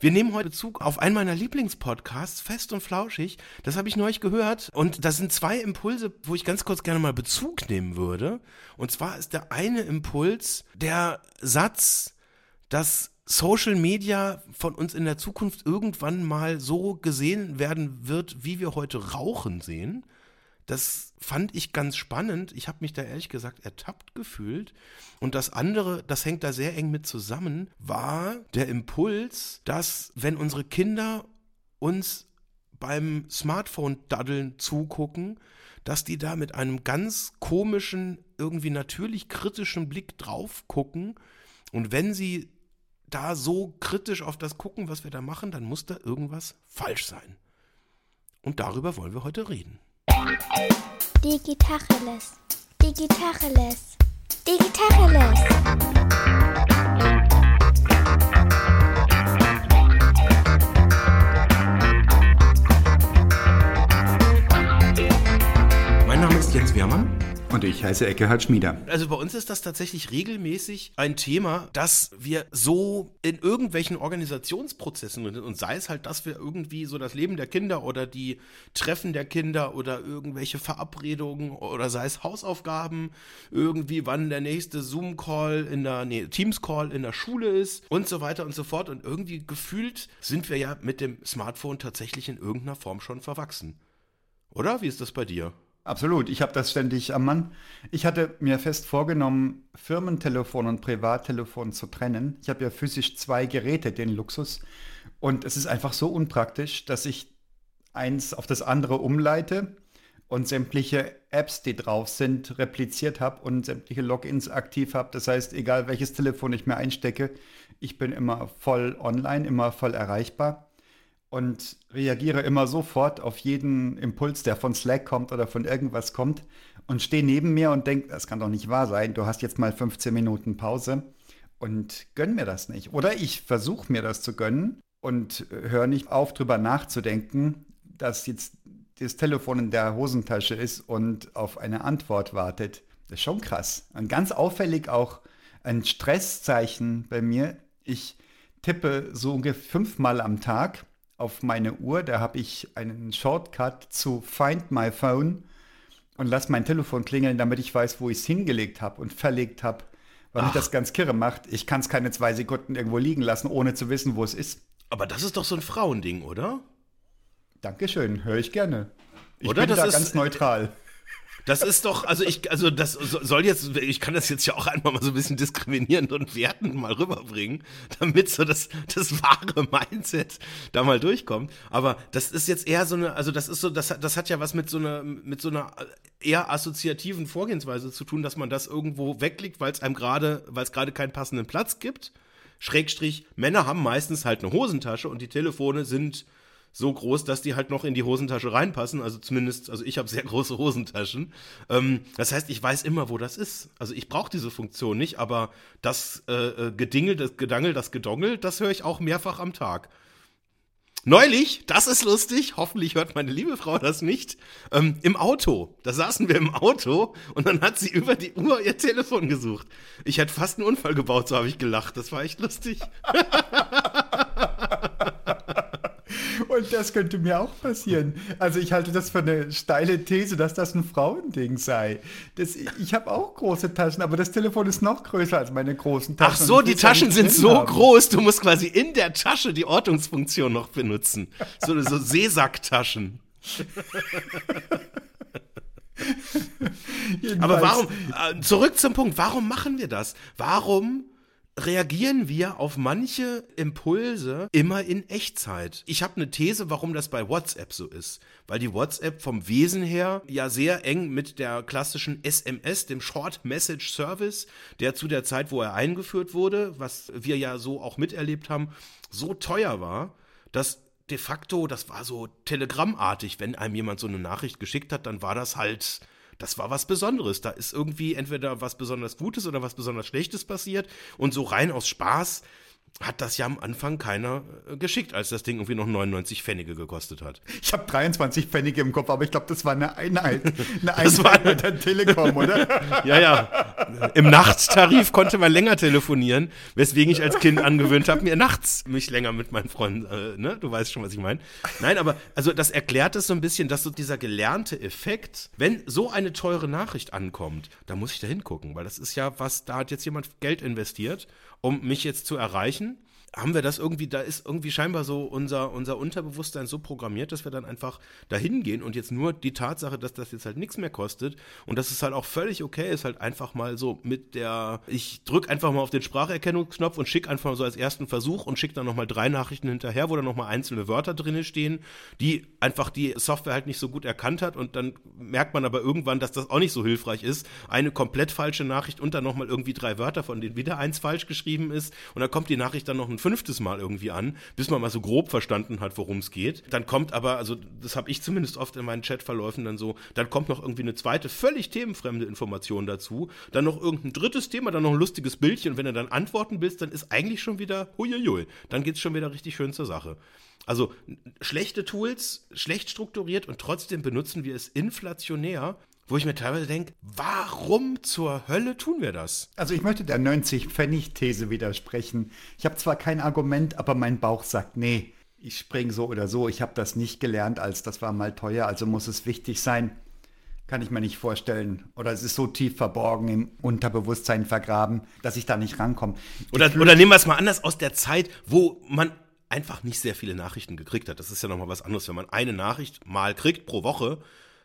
Wir nehmen heute Bezug auf einen meiner Lieblingspodcasts, Fest und Flauschig. Das habe ich neulich gehört. Und das sind zwei Impulse, wo ich ganz kurz gerne mal Bezug nehmen würde. Und zwar ist der eine Impuls der Satz, dass Social Media von uns in der Zukunft irgendwann mal so gesehen werden wird, wie wir heute Rauchen sehen. Das fand ich ganz spannend. Ich habe mich da ehrlich gesagt ertappt gefühlt. Und das andere, das hängt da sehr eng mit zusammen, war der Impuls, dass wenn unsere Kinder uns beim Smartphone-Daddeln zugucken, dass die da mit einem ganz komischen, irgendwie natürlich kritischen Blick drauf gucken. Und wenn sie da so kritisch auf das gucken, was wir da machen, dann muss da irgendwas falsch sein. Und darüber wollen wir heute reden. Digitacheles. Digitacheles. Digitacheles. Mein Name ist Jens Wehrmann. Und ich heiße Eckehard Schmieder. Also bei uns ist das tatsächlich regelmäßig ein Thema, dass wir so in irgendwelchen Organisationsprozessen und sei es halt, dass wir irgendwie so das Leben der Kinder oder die Treffen der Kinder oder irgendwelche Verabredungen oder sei es Hausaufgaben, irgendwie wann der nächste Zoom-Call in der, nee, Teams-Call in der Schule ist und so weiter und so fort. Und irgendwie gefühlt sind wir ja mit dem Smartphone tatsächlich in irgendeiner Form schon verwachsen. Oder? Wie ist das bei dir? Absolut, ich habe das ständig am Mann. Ich hatte mir fest vorgenommen, Firmentelefon und Privattelefon zu trennen. Ich habe ja physisch zwei Geräte, den Luxus. Und es ist einfach so unpraktisch, dass ich eins auf das andere umleite und sämtliche Apps, die drauf sind, repliziert habe und sämtliche Logins aktiv habe. Das heißt, egal welches Telefon ich mir einstecke, ich bin immer voll online, immer voll erreichbar und reagiere immer sofort auf jeden Impuls, der von Slack kommt oder von irgendwas kommt und stehe neben mir und denke, das kann doch nicht wahr sein, du hast jetzt mal 15 Minuten Pause und gönn mir das nicht. Oder ich versuche mir das zu gönnen und höre nicht auf, drüber nachzudenken, dass jetzt das Telefon in der Hosentasche ist und auf eine Antwort wartet. Das ist schon krass. Und ganz auffällig auch ein Stresszeichen bei mir. Ich tippe so ungefähr fünfmal am Tag auf meine Uhr. Da habe ich einen Shortcut zu Find My Phone und lasse mein Telefon klingeln, damit ich weiß, wo ich es hingelegt habe und verlegt habe. Weil Ach. mich das ganz kirre macht. Ich kann es keine zwei Sekunden irgendwo liegen lassen, ohne zu wissen, wo es ist. Aber das ist doch so ein Frauending, oder? Dankeschön, höre ich gerne. Ich oder? bin das da ist, ganz neutral. Das ist doch, also ich, also das soll jetzt, ich kann das jetzt ja auch einmal mal so ein bisschen diskriminierend und wertend mal rüberbringen, damit so das, das wahre Mindset da mal durchkommt. Aber das ist jetzt eher so eine, also das ist so, das, das hat ja was mit so einer, mit so einer eher assoziativen Vorgehensweise zu tun, dass man das irgendwo weglegt, weil es einem gerade, weil es gerade keinen passenden Platz gibt. Schrägstrich, Männer haben meistens halt eine Hosentasche und die Telefone sind so groß, dass die halt noch in die Hosentasche reinpassen. Also zumindest, also ich habe sehr große Hosentaschen. Ähm, das heißt, ich weiß immer, wo das ist. Also ich brauche diese Funktion nicht, aber das äh, äh, Gedingel, das Gedangel, das Gedongel, das höre ich auch mehrfach am Tag. Neulich, das ist lustig, hoffentlich hört meine liebe Frau das nicht, ähm, im Auto. Da saßen wir im Auto und dann hat sie über die Uhr ihr Telefon gesucht. Ich hätte fast einen Unfall gebaut, so habe ich gelacht. Das war echt lustig. Und das könnte mir auch passieren. Also ich halte das für eine steile These, dass das ein Frauending sei. Das, ich habe auch große Taschen, aber das Telefon ist noch größer als meine großen Taschen. Ach so, die Taschen sind so haben. groß, du musst quasi in der Tasche die Ortungsfunktion noch benutzen. So, so Seesacktaschen. aber warum, äh, zurück zum Punkt, warum machen wir das? Warum reagieren wir auf manche Impulse immer in Echtzeit. Ich habe eine These, warum das bei WhatsApp so ist. Weil die WhatsApp vom Wesen her ja sehr eng mit der klassischen SMS, dem Short Message Service, der zu der Zeit, wo er eingeführt wurde, was wir ja so auch miterlebt haben, so teuer war, dass de facto, das war so telegrammartig, wenn einem jemand so eine Nachricht geschickt hat, dann war das halt das war was Besonderes. Da ist irgendwie entweder was besonders Gutes oder was besonders Schlechtes passiert. Und so rein aus Spaß hat das ja am Anfang keiner äh, geschickt, als das Ding irgendwie noch 99 Pfennige gekostet hat. Ich habe 23 Pfennige im Kopf, aber ich glaube, das war eine Einheit. Eine Einheit war mit der Telekom, oder? ja, ja. Im Nachttarif konnte man länger telefonieren, weswegen ich als Kind angewöhnt habe, mir nachts mich länger mit meinen Freunden, äh, ne? Du weißt schon, was ich meine. Nein, aber also das erklärt es so ein bisschen, dass so dieser gelernte Effekt, wenn so eine teure Nachricht ankommt, da muss ich da hingucken, weil das ist ja was, da hat jetzt jemand Geld investiert um mich jetzt zu erreichen haben wir das irgendwie, da ist irgendwie scheinbar so unser, unser Unterbewusstsein so programmiert, dass wir dann einfach dahin gehen und jetzt nur die Tatsache, dass das jetzt halt nichts mehr kostet und dass es halt auch völlig okay ist, halt einfach mal so mit der, ich drücke einfach mal auf den Spracherkennungsknopf und schicke einfach mal so als ersten Versuch und schicke dann nochmal drei Nachrichten hinterher, wo dann nochmal einzelne Wörter drin stehen, die einfach die Software halt nicht so gut erkannt hat und dann merkt man aber irgendwann, dass das auch nicht so hilfreich ist. Eine komplett falsche Nachricht und dann nochmal irgendwie drei Wörter, von denen wieder eins falsch geschrieben ist und dann kommt die Nachricht dann noch ein fünftes Mal irgendwie an, bis man mal so grob verstanden hat, worum es geht. Dann kommt aber, also das habe ich zumindest oft in meinen Chatverläufen dann so, dann kommt noch irgendwie eine zweite, völlig themenfremde Information dazu, dann noch irgendein drittes Thema, dann noch ein lustiges Bildchen und wenn du dann antworten willst, dann ist eigentlich schon wieder, huiuiui, dann geht es schon wieder richtig schön zur Sache. Also schlechte Tools, schlecht strukturiert und trotzdem benutzen wir es inflationär wo ich mir teilweise denke, warum zur Hölle tun wir das? Also ich möchte der 90-Pfennig-These widersprechen. Ich habe zwar kein Argument, aber mein Bauch sagt, nee, ich springe so oder so. Ich habe das nicht gelernt, als das war mal teuer, also muss es wichtig sein. Kann ich mir nicht vorstellen. Oder es ist so tief verborgen im Unterbewusstsein vergraben, dass ich da nicht rankomme. Oder, oder nehmen wir es mal anders aus der Zeit, wo man einfach nicht sehr viele Nachrichten gekriegt hat. Das ist ja nochmal was anderes, wenn man eine Nachricht mal kriegt pro Woche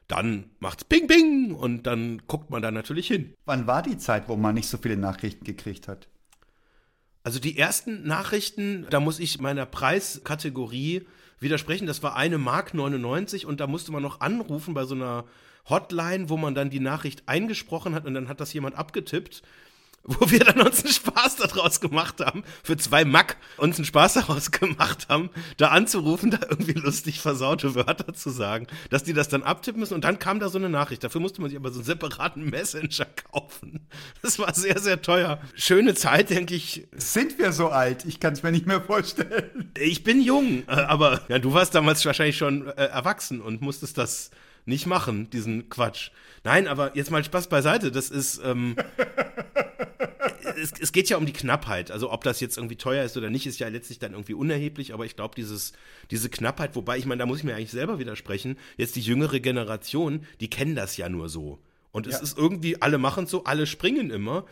dann macht's Ping Ping und dann guckt man da natürlich hin. Wann war die Zeit, wo man nicht so viele Nachrichten gekriegt hat? Also die ersten Nachrichten, da muss ich meiner Preiskategorie widersprechen. Das war eine Mark 99 und da musste man noch anrufen bei so einer Hotline, wo man dann die Nachricht eingesprochen hat und dann hat das jemand abgetippt wo wir dann uns einen Spaß daraus gemacht haben, für zwei Mack uns einen Spaß daraus gemacht haben, da anzurufen, da irgendwie lustig versaute Wörter zu sagen, dass die das dann abtippen müssen und dann kam da so eine Nachricht. Dafür musste man sich aber so einen separaten Messenger kaufen. Das war sehr, sehr teuer. Schöne Zeit, denke ich. Sind wir so alt? Ich kann es mir nicht mehr vorstellen. Ich bin jung, äh, aber ja, du warst damals wahrscheinlich schon äh, erwachsen und musstest das nicht machen, diesen Quatsch. Nein, aber jetzt mal Spaß beiseite. Das ist, ähm, es, es, geht ja um die Knappheit. Also ob das jetzt irgendwie teuer ist oder nicht, ist ja letztlich dann irgendwie unerheblich. Aber ich glaube, dieses, diese Knappheit, wobei ich meine, da muss ich mir eigentlich selber widersprechen. Jetzt die jüngere Generation, die kennen das ja nur so. Und es ja. ist irgendwie, alle machen so, alle springen immer.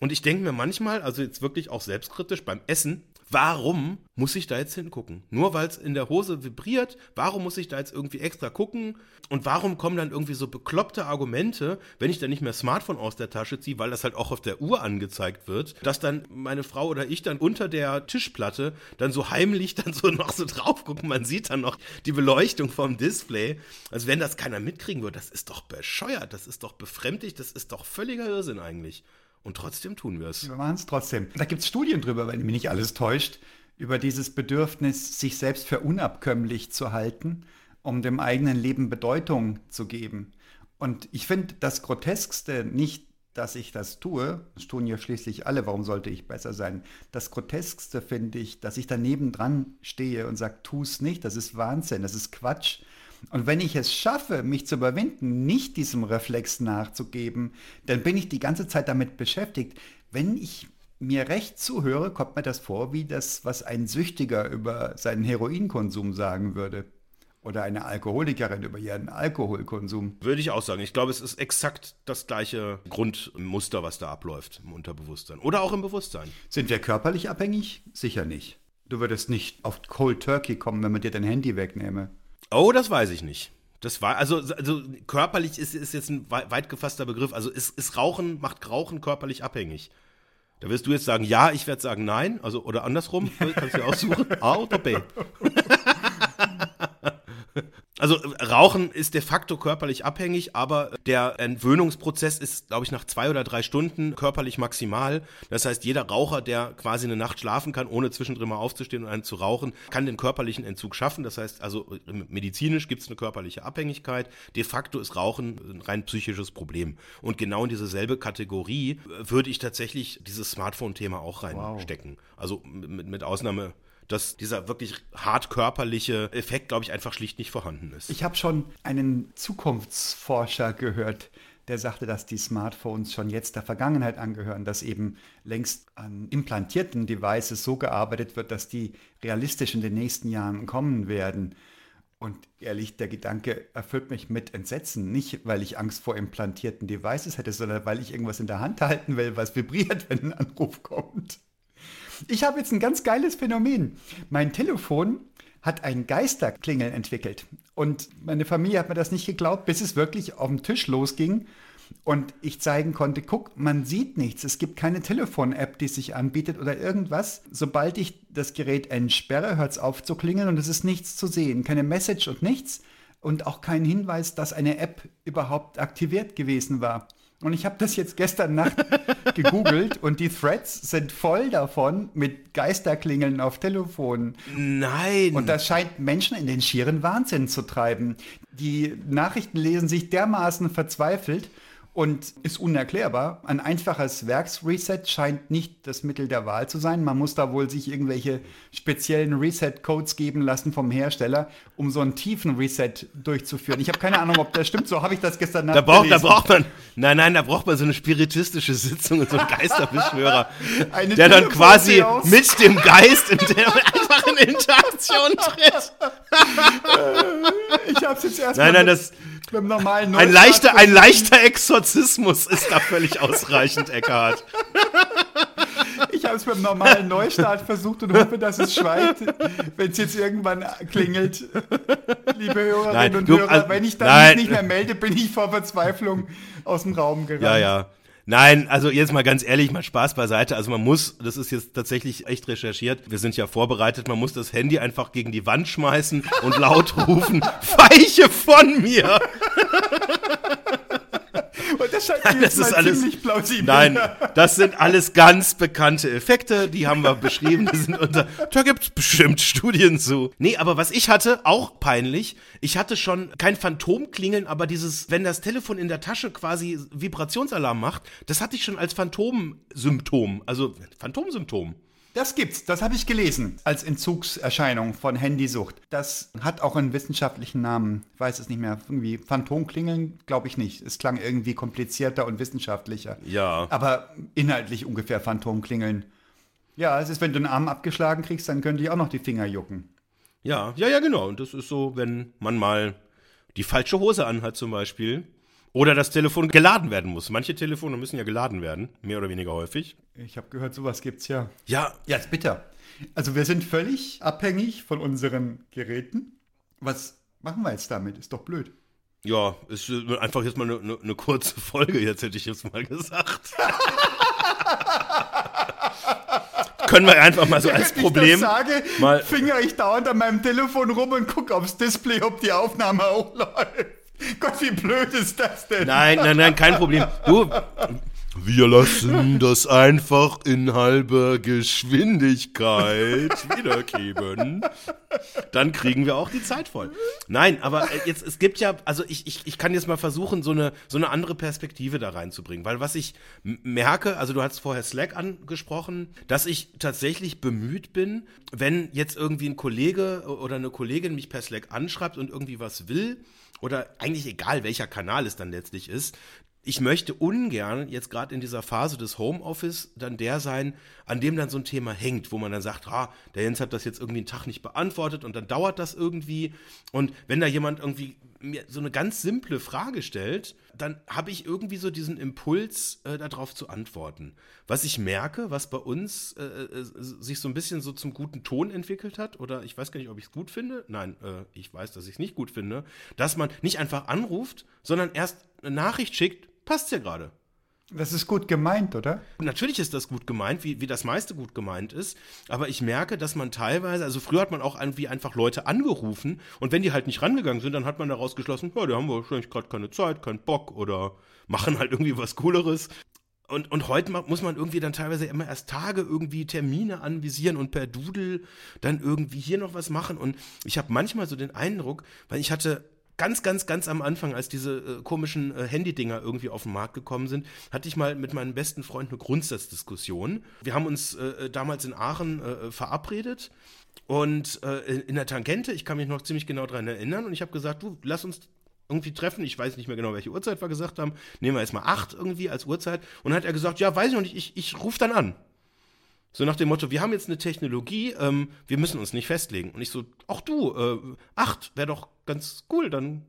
Und ich denke mir manchmal, also jetzt wirklich auch selbstkritisch beim Essen, warum muss ich da jetzt hingucken? Nur weil es in der Hose vibriert, warum muss ich da jetzt irgendwie extra gucken? Und warum kommen dann irgendwie so bekloppte Argumente, wenn ich dann nicht mehr Smartphone aus der Tasche ziehe, weil das halt auch auf der Uhr angezeigt wird, dass dann meine Frau oder ich dann unter der Tischplatte dann so heimlich dann so noch so drauf gucken. Man sieht dann noch die Beleuchtung vom Display. Also wenn das keiner mitkriegen würde, das ist doch bescheuert, das ist doch befremdlich, das ist doch völliger Irrsinn eigentlich. Und trotzdem tun wir es. Wir machen es trotzdem. Da gibt es Studien drüber, wenn mich nicht alles täuscht, über dieses Bedürfnis, sich selbst für unabkömmlich zu halten, um dem eigenen Leben Bedeutung zu geben. Und ich finde das Groteskste nicht, dass ich das tue, das tun ja schließlich alle, warum sollte ich besser sein? Das Groteskste finde ich, dass ich daneben dran stehe und sage, tu es nicht, das ist Wahnsinn, das ist Quatsch. Und wenn ich es schaffe, mich zu überwinden, nicht diesem Reflex nachzugeben, dann bin ich die ganze Zeit damit beschäftigt. Wenn ich mir recht zuhöre, kommt mir das vor wie das, was ein Süchtiger über seinen Heroinkonsum sagen würde. Oder eine Alkoholikerin über ihren Alkoholkonsum. Würde ich auch sagen. Ich glaube, es ist exakt das gleiche Grundmuster, was da abläuft im Unterbewusstsein. Oder auch im Bewusstsein. Sind wir körperlich abhängig? Sicher nicht. Du würdest nicht auf Cold Turkey kommen, wenn man dir dein Handy wegnehme. Oh, das weiß ich nicht. Das war, also, also körperlich ist, ist jetzt ein weit gefasster Begriff. Also ist, ist Rauchen, macht Rauchen körperlich abhängig. Da wirst du jetzt sagen, ja, ich werde sagen nein. Also, oder andersrum, kannst du dir aussuchen. A oder B. Also Rauchen ist de facto körperlich abhängig, aber der Entwöhnungsprozess ist, glaube ich, nach zwei oder drei Stunden körperlich maximal. Das heißt, jeder Raucher, der quasi eine Nacht schlafen kann, ohne zwischendrin mal aufzustehen und einen zu rauchen, kann den körperlichen Entzug schaffen. Das heißt, also medizinisch gibt es eine körperliche Abhängigkeit. De facto ist Rauchen ein rein psychisches Problem. Und genau in diese selbe Kategorie würde ich tatsächlich dieses Smartphone-Thema auch reinstecken. Wow. Also mit, mit Ausnahme dass dieser wirklich hart körperliche Effekt, glaube ich, einfach schlicht nicht vorhanden ist. Ich habe schon einen Zukunftsforscher gehört, der sagte, dass die Smartphones schon jetzt der Vergangenheit angehören, dass eben längst an implantierten Devices so gearbeitet wird, dass die realistisch in den nächsten Jahren kommen werden. Und ehrlich, der Gedanke erfüllt mich mit Entsetzen. Nicht, weil ich Angst vor implantierten Devices hätte, sondern weil ich irgendwas in der Hand halten will, was vibriert, wenn ein Anruf kommt. Ich habe jetzt ein ganz geiles Phänomen. Mein Telefon hat ein Geisterklingeln entwickelt. Und meine Familie hat mir das nicht geglaubt, bis es wirklich auf dem Tisch losging und ich zeigen konnte, guck, man sieht nichts. Es gibt keine Telefon-App, die sich anbietet oder irgendwas. Sobald ich das Gerät entsperre, hört es auf zu klingeln und es ist nichts zu sehen. Keine Message und nichts und auch kein Hinweis, dass eine App überhaupt aktiviert gewesen war. Und ich habe das jetzt gestern Nacht gegoogelt und die Threads sind voll davon mit Geisterklingeln auf Telefonen. Nein. Und das scheint Menschen in den schieren Wahnsinn zu treiben. Die Nachrichten lesen sich dermaßen verzweifelt und ist unerklärbar. Ein einfaches Werksreset scheint nicht das Mittel der Wahl zu sein. Man muss da wohl sich irgendwelche speziellen Reset-Codes geben lassen vom Hersteller, um so einen tiefen Reset durchzuführen. Ich habe keine Ahnung, ob das stimmt. So habe ich das gestern da braucht, da braucht man, nein, nein, da braucht man so eine spiritistische Sitzung und so einen Geisterbeschwörer, der dann quasi mit dem Geist in der einfach in Interaktion tritt. ich habe es jetzt erst Nein, nein, das beim normalen Neustart ein leichter, ein leichter Exorzismus ist da völlig ausreichend, Eckhard. Ich habe es beim normalen Neustart versucht und hoffe, dass es schweigt, wenn es jetzt irgendwann klingelt. Liebe Hörerinnen nein, und du, Hörer, also, wenn ich dann nicht mehr melde, bin ich vor Verzweiflung aus dem Raum gerannt. Ja, ja. Nein, also jetzt mal ganz ehrlich, mal Spaß beiseite. Also man muss, das ist jetzt tatsächlich echt recherchiert, wir sind ja vorbereitet, man muss das Handy einfach gegen die Wand schmeißen und laut rufen, weiche von mir! Und das scheint mir das ist alles, ziemlich plausibel. Nein, das sind alles ganz bekannte Effekte, die haben wir beschrieben. Die sind unter, da gibt es bestimmt Studien zu. Nee, aber was ich hatte, auch peinlich, ich hatte schon kein Phantomklingeln, aber dieses, wenn das Telefon in der Tasche quasi Vibrationsalarm macht, das hatte ich schon als Phantomsymptom, also Phantomsymptom. Das gibt's, das habe ich gelesen als Entzugserscheinung von Handysucht. Das hat auch einen wissenschaftlichen Namen. Ich weiß es nicht mehr. Irgendwie Phantomklingeln, glaube ich nicht. Es klang irgendwie komplizierter und wissenschaftlicher. Ja. Aber inhaltlich ungefähr Phantomklingeln. Ja, es ist, wenn du einen Arm abgeschlagen kriegst, dann können die auch noch die Finger jucken. Ja, ja, ja, genau. Und das ist so, wenn man mal die falsche Hose anhat zum Beispiel oder das Telefon geladen werden muss. Manche Telefone müssen ja geladen werden, mehr oder weniger häufig. Ich habe gehört, sowas gibt's ja. Ja. Ja, ist bitter. Also wir sind völlig abhängig von unseren Geräten. Was machen wir jetzt damit? Ist doch blöd. Ja, ist einfach jetzt mal eine, eine, eine kurze Folge, jetzt hätte ich jetzt mal gesagt. Können wir einfach mal so als Problem. Ich sage, mal finger ich dauernd an meinem Telefon rum und gucke aufs Display, ob die Aufnahme auch läuft. Gott, wie blöd ist das denn? Nein, nein, nein, kein Problem. Du, wir lassen das einfach in halber Geschwindigkeit wiedergeben. Dann kriegen wir auch die Zeit voll. Nein, aber äh, jetzt, es gibt ja, also ich, ich, ich kann jetzt mal versuchen, so eine, so eine andere Perspektive da reinzubringen. Weil was ich merke, also du hast vorher Slack angesprochen, dass ich tatsächlich bemüht bin, wenn jetzt irgendwie ein Kollege oder eine Kollegin mich per Slack anschreibt und irgendwie was will, oder eigentlich egal welcher Kanal es dann letztlich ist, ich möchte ungern jetzt gerade in dieser Phase des Homeoffice dann der sein, an dem dann so ein Thema hängt, wo man dann sagt, ah, der Jens hat das jetzt irgendwie einen Tag nicht beantwortet und dann dauert das irgendwie. Und wenn da jemand irgendwie mir so eine ganz simple Frage stellt, dann habe ich irgendwie so diesen Impuls, äh, darauf zu antworten. Was ich merke, was bei uns äh, äh, sich so ein bisschen so zum guten Ton entwickelt hat, oder ich weiß gar nicht, ob ich es gut finde, nein, äh, ich weiß, dass ich es nicht gut finde, dass man nicht einfach anruft, sondern erst eine Nachricht schickt, passt ja gerade. Das ist gut gemeint, oder? Natürlich ist das gut gemeint, wie, wie das meiste gut gemeint ist. Aber ich merke, dass man teilweise, also früher hat man auch irgendwie einfach Leute angerufen und wenn die halt nicht rangegangen sind, dann hat man daraus geschlossen, ja, die haben wahrscheinlich gerade keine Zeit, keinen Bock oder machen halt irgendwie was Cooleres. Und, und heute muss man irgendwie dann teilweise immer erst Tage irgendwie Termine anvisieren und per Doodle dann irgendwie hier noch was machen. Und ich habe manchmal so den Eindruck, weil ich hatte ganz, ganz, ganz am Anfang, als diese äh, komischen äh, Handy-Dinger irgendwie auf den Markt gekommen sind, hatte ich mal mit meinem besten Freund eine Grundsatzdiskussion. Wir haben uns äh, damals in Aachen äh, verabredet und äh, in der Tangente, ich kann mich noch ziemlich genau daran erinnern, und ich habe gesagt, du, lass uns irgendwie treffen. Ich weiß nicht mehr genau, welche Uhrzeit wir gesagt haben. Nehmen wir jetzt mal acht irgendwie als Uhrzeit. Und dann hat er gesagt, ja, weiß ich noch nicht, ich, ich rufe dann an. So nach dem Motto, wir haben jetzt eine Technologie, ähm, wir müssen uns nicht festlegen. Und ich so, ach du, äh, acht wäre doch ganz cool, dann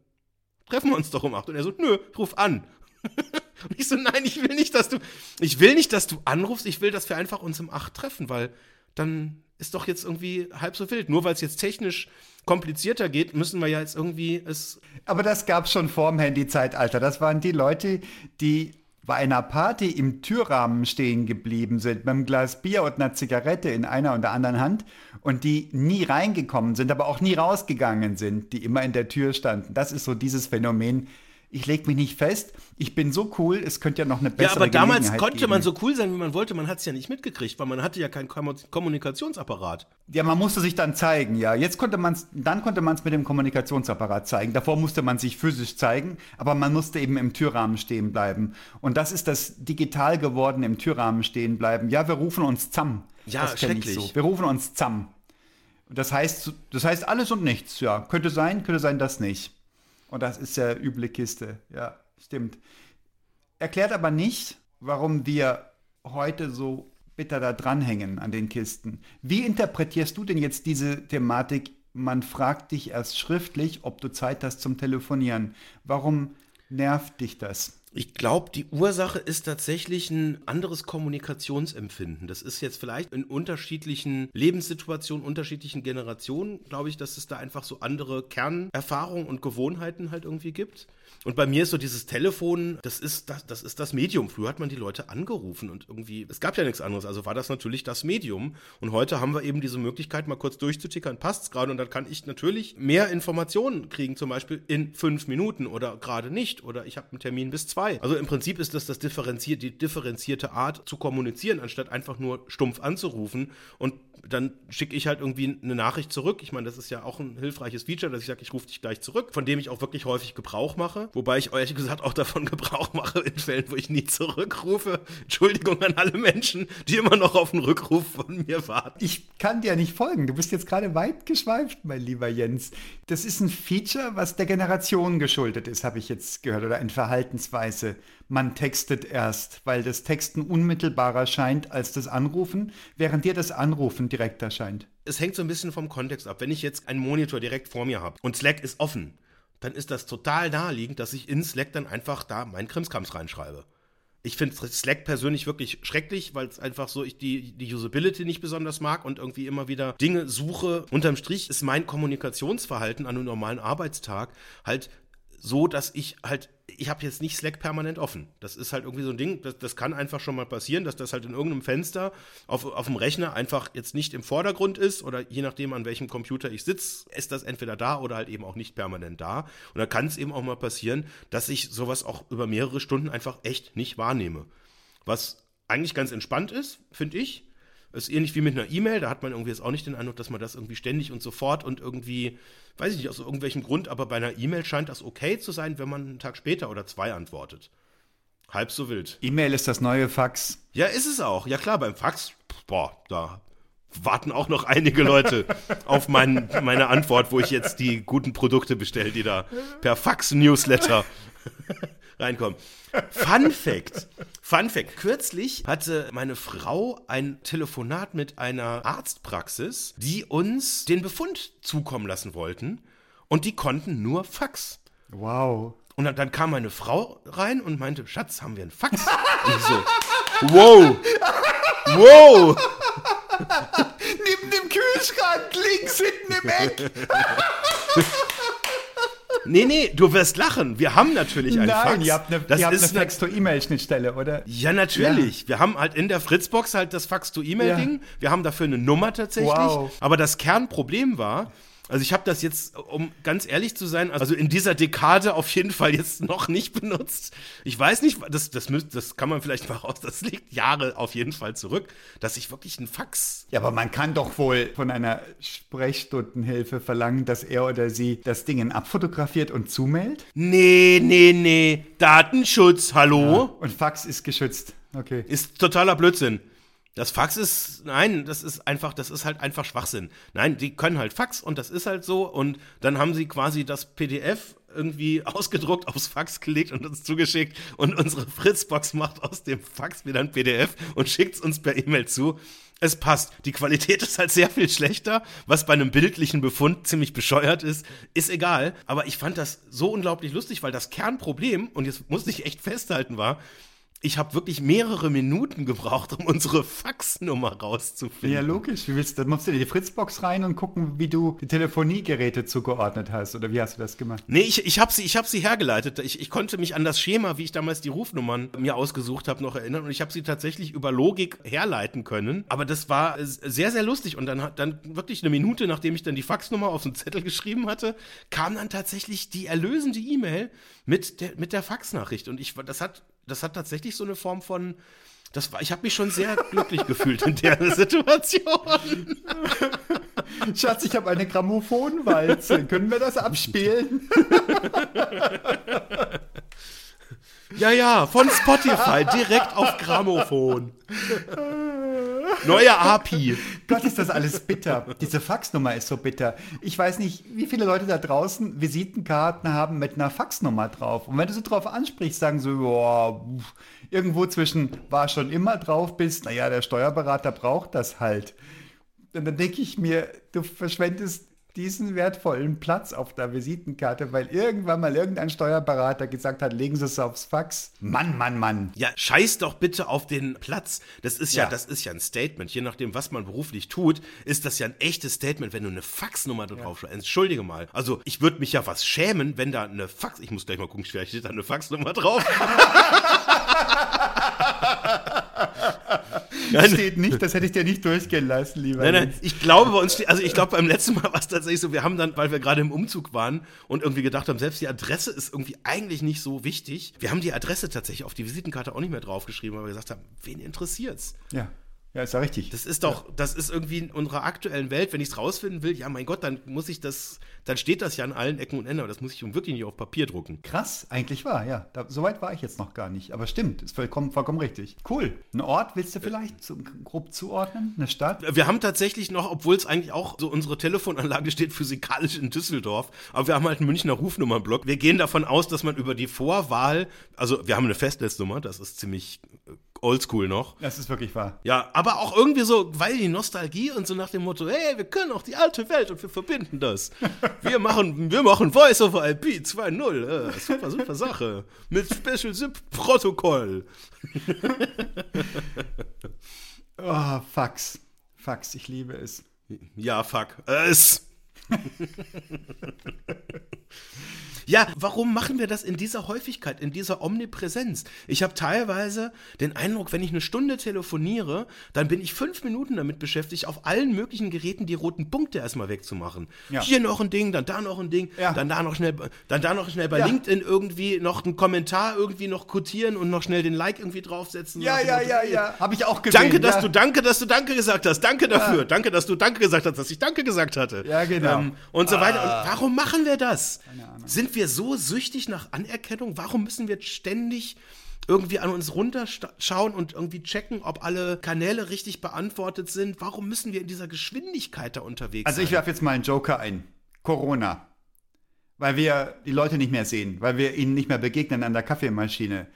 treffen wir uns doch um acht. Und er so, nö, ruf an. und ich so, nein, ich will nicht, dass du, ich will nicht, dass du anrufst, ich will, dass wir einfach uns um acht treffen, weil dann ist doch jetzt irgendwie halb so wild. Nur weil es jetzt technisch komplizierter geht, müssen wir ja jetzt irgendwie es. Aber das gab es schon vor dem Handy-Zeitalter. Das waren die Leute, die bei einer Party im Türrahmen stehen geblieben sind, mit einem Glas Bier und einer Zigarette in einer und der anderen Hand und die nie reingekommen sind, aber auch nie rausgegangen sind, die immer in der Tür standen. Das ist so dieses Phänomen, ich lege mich nicht fest, ich bin so cool, es könnte ja noch eine bessere Ja, aber damals konnte geben. man so cool sein, wie man wollte, man hat es ja nicht mitgekriegt, weil man hatte ja keinen Kommunikationsapparat. Ja, man musste sich dann zeigen, ja. Jetzt konnte man dann konnte man es mit dem Kommunikationsapparat zeigen. Davor musste man sich physisch zeigen, aber man musste eben im Türrahmen stehen bleiben. Und das ist das digital geworden im Türrahmen stehen bleiben. Ja, wir rufen uns zusammen. Ja, das schrecklich. Ich so. Wir rufen uns zusammen. Das heißt, das heißt alles und nichts, ja. Könnte sein, könnte sein, das nicht. Und das ist ja üble Kiste. Ja, stimmt. Erklärt aber nicht, warum wir heute so bitter da dranhängen an den Kisten. Wie interpretierst du denn jetzt diese Thematik? Man fragt dich erst schriftlich, ob du Zeit hast zum Telefonieren. Warum nervt dich das? Ich glaube, die Ursache ist tatsächlich ein anderes Kommunikationsempfinden. Das ist jetzt vielleicht in unterschiedlichen Lebenssituationen, unterschiedlichen Generationen, glaube ich, dass es da einfach so andere Kernerfahrungen und Gewohnheiten halt irgendwie gibt. Und bei mir ist so dieses Telefon, das ist das, das ist das Medium. Früher hat man die Leute angerufen und irgendwie, es gab ja nichts anderes, also war das natürlich das Medium. Und heute haben wir eben diese Möglichkeit, mal kurz durchzutickern, passt's gerade und dann kann ich natürlich mehr Informationen kriegen, zum Beispiel in fünf Minuten oder gerade nicht oder ich habe einen Termin bis zwei. Also im Prinzip ist das, das differenziert, die differenzierte Art zu kommunizieren, anstatt einfach nur stumpf anzurufen und dann schicke ich halt irgendwie eine Nachricht zurück. Ich meine, das ist ja auch ein hilfreiches Feature, dass ich sage, ich rufe dich gleich zurück, von dem ich auch wirklich häufig Gebrauch mache. Wobei ich ehrlich gesagt auch davon Gebrauch mache in Fällen, wo ich nie zurückrufe. Entschuldigung an alle Menschen, die immer noch auf einen Rückruf von mir warten. Ich kann dir nicht folgen. Du bist jetzt gerade weit geschweift, mein lieber Jens. Das ist ein Feature, was der Generation geschuldet ist, habe ich jetzt gehört, oder eine Verhaltensweise. Man textet erst, weil das Texten unmittelbarer scheint als das Anrufen, während dir das Anrufen direkt erscheint. Es hängt so ein bisschen vom Kontext ab. Wenn ich jetzt einen Monitor direkt vor mir habe und Slack ist offen, dann ist das total naheliegend, dass ich in Slack dann einfach da meinen Krimskrams reinschreibe. Ich finde Slack persönlich wirklich schrecklich, weil es einfach so ich die, die Usability nicht besonders mag und irgendwie immer wieder Dinge suche. Unterm Strich ist mein Kommunikationsverhalten an einem normalen Arbeitstag halt so, dass ich halt, ich habe jetzt nicht Slack permanent offen. Das ist halt irgendwie so ein Ding, das, das kann einfach schon mal passieren, dass das halt in irgendeinem Fenster auf, auf dem Rechner einfach jetzt nicht im Vordergrund ist oder je nachdem, an welchem Computer ich sitze, ist das entweder da oder halt eben auch nicht permanent da. Und da kann es eben auch mal passieren, dass ich sowas auch über mehrere Stunden einfach echt nicht wahrnehme. Was eigentlich ganz entspannt ist, finde ich. Ist ähnlich wie mit einer E-Mail, da hat man irgendwie jetzt auch nicht den Eindruck, dass man das irgendwie ständig und sofort und irgendwie, weiß ich nicht, aus irgendwelchem Grund, aber bei einer E-Mail scheint das okay zu sein, wenn man einen Tag später oder zwei antwortet. Halb so wild. E-Mail ist das neue Fax. Ja, ist es auch. Ja klar, beim Fax, boah, da warten auch noch einige Leute auf mein, meine Antwort, wo ich jetzt die guten Produkte bestelle, die da per Fax-Newsletter reinkommen. Fun Fact. Fun Fact. Kürzlich hatte meine Frau ein Telefonat mit einer Arztpraxis, die uns den Befund zukommen lassen wollten. Und die konnten nur Fax. Wow. Und dann, dann kam meine Frau rein und meinte, Schatz, haben wir einen Fax? Und ich so, wow, wow. Neben dem Kühlschrank, links hinten im Eck. Nee, nee, du wirst lachen. Wir haben natürlich einen Nein, Fax. ihr habt eine, das ihr habt ist eine Fax-to-E-Mail-Schnittstelle, oder? Ja, natürlich. Wir haben halt in der Fritzbox halt das Fax-to-E-Mail-Ding. Wir haben dafür eine Nummer tatsächlich. Wow. Aber das Kernproblem war, also ich habe das jetzt, um ganz ehrlich zu sein, also in dieser Dekade auf jeden Fall jetzt noch nicht benutzt. Ich weiß nicht, das, das, müsst, das kann man vielleicht mal raus, das liegt Jahre auf jeden Fall zurück, dass ich wirklich einen Fax Ja, aber man kann doch wohl von einer Sprechstundenhilfe verlangen, dass er oder sie das Ding abfotografiert und zumailt. Nee, nee, nee. Datenschutz, hallo? Und Fax ist geschützt. Okay. Ist totaler Blödsinn. Das Fax ist, nein, das ist einfach, das ist halt einfach Schwachsinn. Nein, die können halt Fax und das ist halt so und dann haben sie quasi das PDF irgendwie ausgedruckt, aufs Fax gelegt und uns zugeschickt und unsere Fritzbox macht aus dem Fax wieder ein PDF und schickt es uns per E-Mail zu. Es passt. Die Qualität ist halt sehr viel schlechter, was bei einem bildlichen Befund ziemlich bescheuert ist. Ist egal. Aber ich fand das so unglaublich lustig, weil das Kernproblem, und jetzt musste ich echt festhalten, war, ich habe wirklich mehrere Minuten gebraucht, um unsere Faxnummer rauszufinden. Ja, logisch. Wie willst du, dann musst du in die Fritzbox rein und gucken, wie du die Telefoniegeräte zugeordnet hast. Oder wie hast du das gemacht? Nee, ich, ich habe sie, ich hab sie hergeleitet. Ich, ich konnte mich an das Schema, wie ich damals die Rufnummern mir ausgesucht habe, noch erinnern. Und ich habe sie tatsächlich über Logik herleiten können. Aber das war sehr, sehr lustig. Und dann dann wirklich eine Minute, nachdem ich dann die Faxnummer auf den Zettel geschrieben hatte, kam dann tatsächlich die erlösende E-Mail mit der, mit der Faxnachricht. Und ich, das hat, das hat tatsächlich so eine Form von. Das war, ich habe mich schon sehr glücklich gefühlt in der Situation. Schatz, ich habe eine Grammophonwalze. Können wir das abspielen? Ja, ja, von Spotify direkt auf Grammophon. Neue API. Gott, ist das alles bitter. Diese Faxnummer ist so bitter. Ich weiß nicht, wie viele Leute da draußen Visitenkarten haben mit einer Faxnummer drauf. Und wenn du so drauf ansprichst, sagen so, boah, irgendwo zwischen war schon immer drauf bist, naja, der Steuerberater braucht das halt. Und dann denke ich mir, du verschwendest diesen wertvollen Platz auf der Visitenkarte, weil irgendwann mal irgendein Steuerberater gesagt hat, legen Sie es aufs Fax. Mann, Mann, Mann. Ja, scheiß doch bitte auf den Platz. Das ist ja, Ja. das ist ja ein Statement. Je nachdem, was man beruflich tut, ist das ja ein echtes Statement, wenn du eine Faxnummer da drauf schreibst. Entschuldige mal. Also, ich würde mich ja was schämen, wenn da eine Fax, ich muss gleich mal gucken, vielleicht steht da eine Faxnummer drauf. Das steht nicht, das hätte ich dir nicht durchgehen lassen, lieber. Nein, nein, ich glaube bei uns, steht- also ich glaube beim letzten Mal war es tatsächlich so, wir haben dann, weil wir gerade im Umzug waren und irgendwie gedacht haben, selbst die Adresse ist irgendwie eigentlich nicht so wichtig. Wir haben die Adresse tatsächlich auf die Visitenkarte auch nicht mehr draufgeschrieben, weil wir gesagt haben, wen interessiert's? Ja, ja, ist ja richtig. Das ist doch, das ist irgendwie in unserer aktuellen Welt, wenn ich es rausfinden will, ja mein Gott, dann muss ich das, dann steht das ja an allen Ecken und Enden, aber das muss ich wirklich nicht auf Papier drucken. Krass, eigentlich war, ja. Da, so weit war ich jetzt noch gar nicht. Aber stimmt, ist vollkommen, vollkommen richtig. Cool. Ein Ort willst du vielleicht so grob zuordnen? Eine Stadt? Wir haben tatsächlich noch, obwohl es eigentlich auch so unsere Telefonanlage steht physikalisch in Düsseldorf, aber wir haben halt einen Münchner Rufnummernblock. Wir gehen davon aus, dass man über die Vorwahl, also wir haben eine Festnetznummer, das ist ziemlich äh, oldschool noch. Das ist wirklich wahr. Ja, aber auch irgendwie so, weil die Nostalgie und so nach dem Motto, hey, wir können auch die alte Welt und wir verbinden das. Wir machen, wir machen Voice over IP 2.0. Äh, super, super Sache. Mit Special Zip Protokoll. Oh, Fax. Fax, ich liebe es. Ja, fuck. Es. Ja, warum machen wir das in dieser Häufigkeit, in dieser Omnipräsenz? Ich habe teilweise den Eindruck, wenn ich eine Stunde telefoniere, dann bin ich fünf Minuten damit beschäftigt, auf allen möglichen Geräten die roten Punkte erstmal wegzumachen. Ja. Hier noch ein Ding, dann da noch ein Ding, Ja. dann da noch schnell, dann da noch schnell bei Ja. LinkedIn irgendwie noch einen Kommentar irgendwie noch quotieren und noch schnell den Like irgendwie draufsetzen. Ja, ja, ja, ja. Habe ich auch gesehen. Danke, dass du danke, dass du danke gesagt hast. Danke dafür. Danke, dass du danke gesagt hast, dass ich danke gesagt hatte. Ja, genau. Ähm, und so weiter. Und warum machen wir das? Sind wir so süchtig nach Anerkennung? Warum müssen wir ständig irgendwie an uns runterschauen und irgendwie checken, ob alle Kanäle richtig beantwortet sind? Warum müssen wir in dieser Geschwindigkeit da unterwegs Also ich sein? werfe jetzt mal einen Joker ein. Corona. Weil wir die Leute nicht mehr sehen, weil wir ihnen nicht mehr begegnen an der Kaffeemaschine,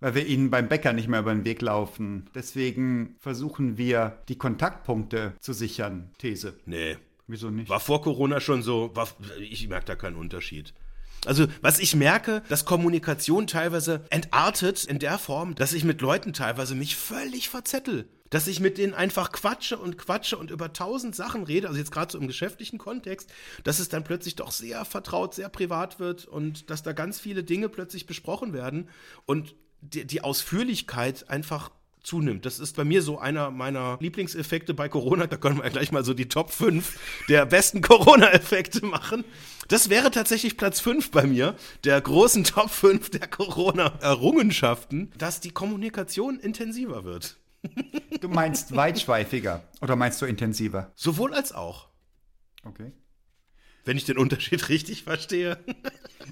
weil wir ihnen beim Bäcker nicht mehr über den Weg laufen. Deswegen versuchen wir, die Kontaktpunkte zu sichern. These. Nee. Wieso nicht? War vor Corona schon so, war, ich merke da keinen Unterschied. Also, was ich merke, dass Kommunikation teilweise entartet in der Form, dass ich mit Leuten teilweise mich völlig verzettel. dass ich mit denen einfach quatsche und quatsche und über tausend Sachen rede, also jetzt gerade so im geschäftlichen Kontext, dass es dann plötzlich doch sehr vertraut, sehr privat wird und dass da ganz viele Dinge plötzlich besprochen werden und die, die Ausführlichkeit einfach zunimmt. Das ist bei mir so einer meiner Lieblingseffekte bei Corona. Da können wir ja gleich mal so die Top 5 der besten Corona-Effekte machen. Das wäre tatsächlich Platz 5 bei mir, der großen Top 5 der Corona-Errungenschaften, dass die Kommunikation intensiver wird. Du meinst weitschweifiger oder meinst du intensiver? Sowohl als auch. Okay. Wenn ich den Unterschied richtig verstehe.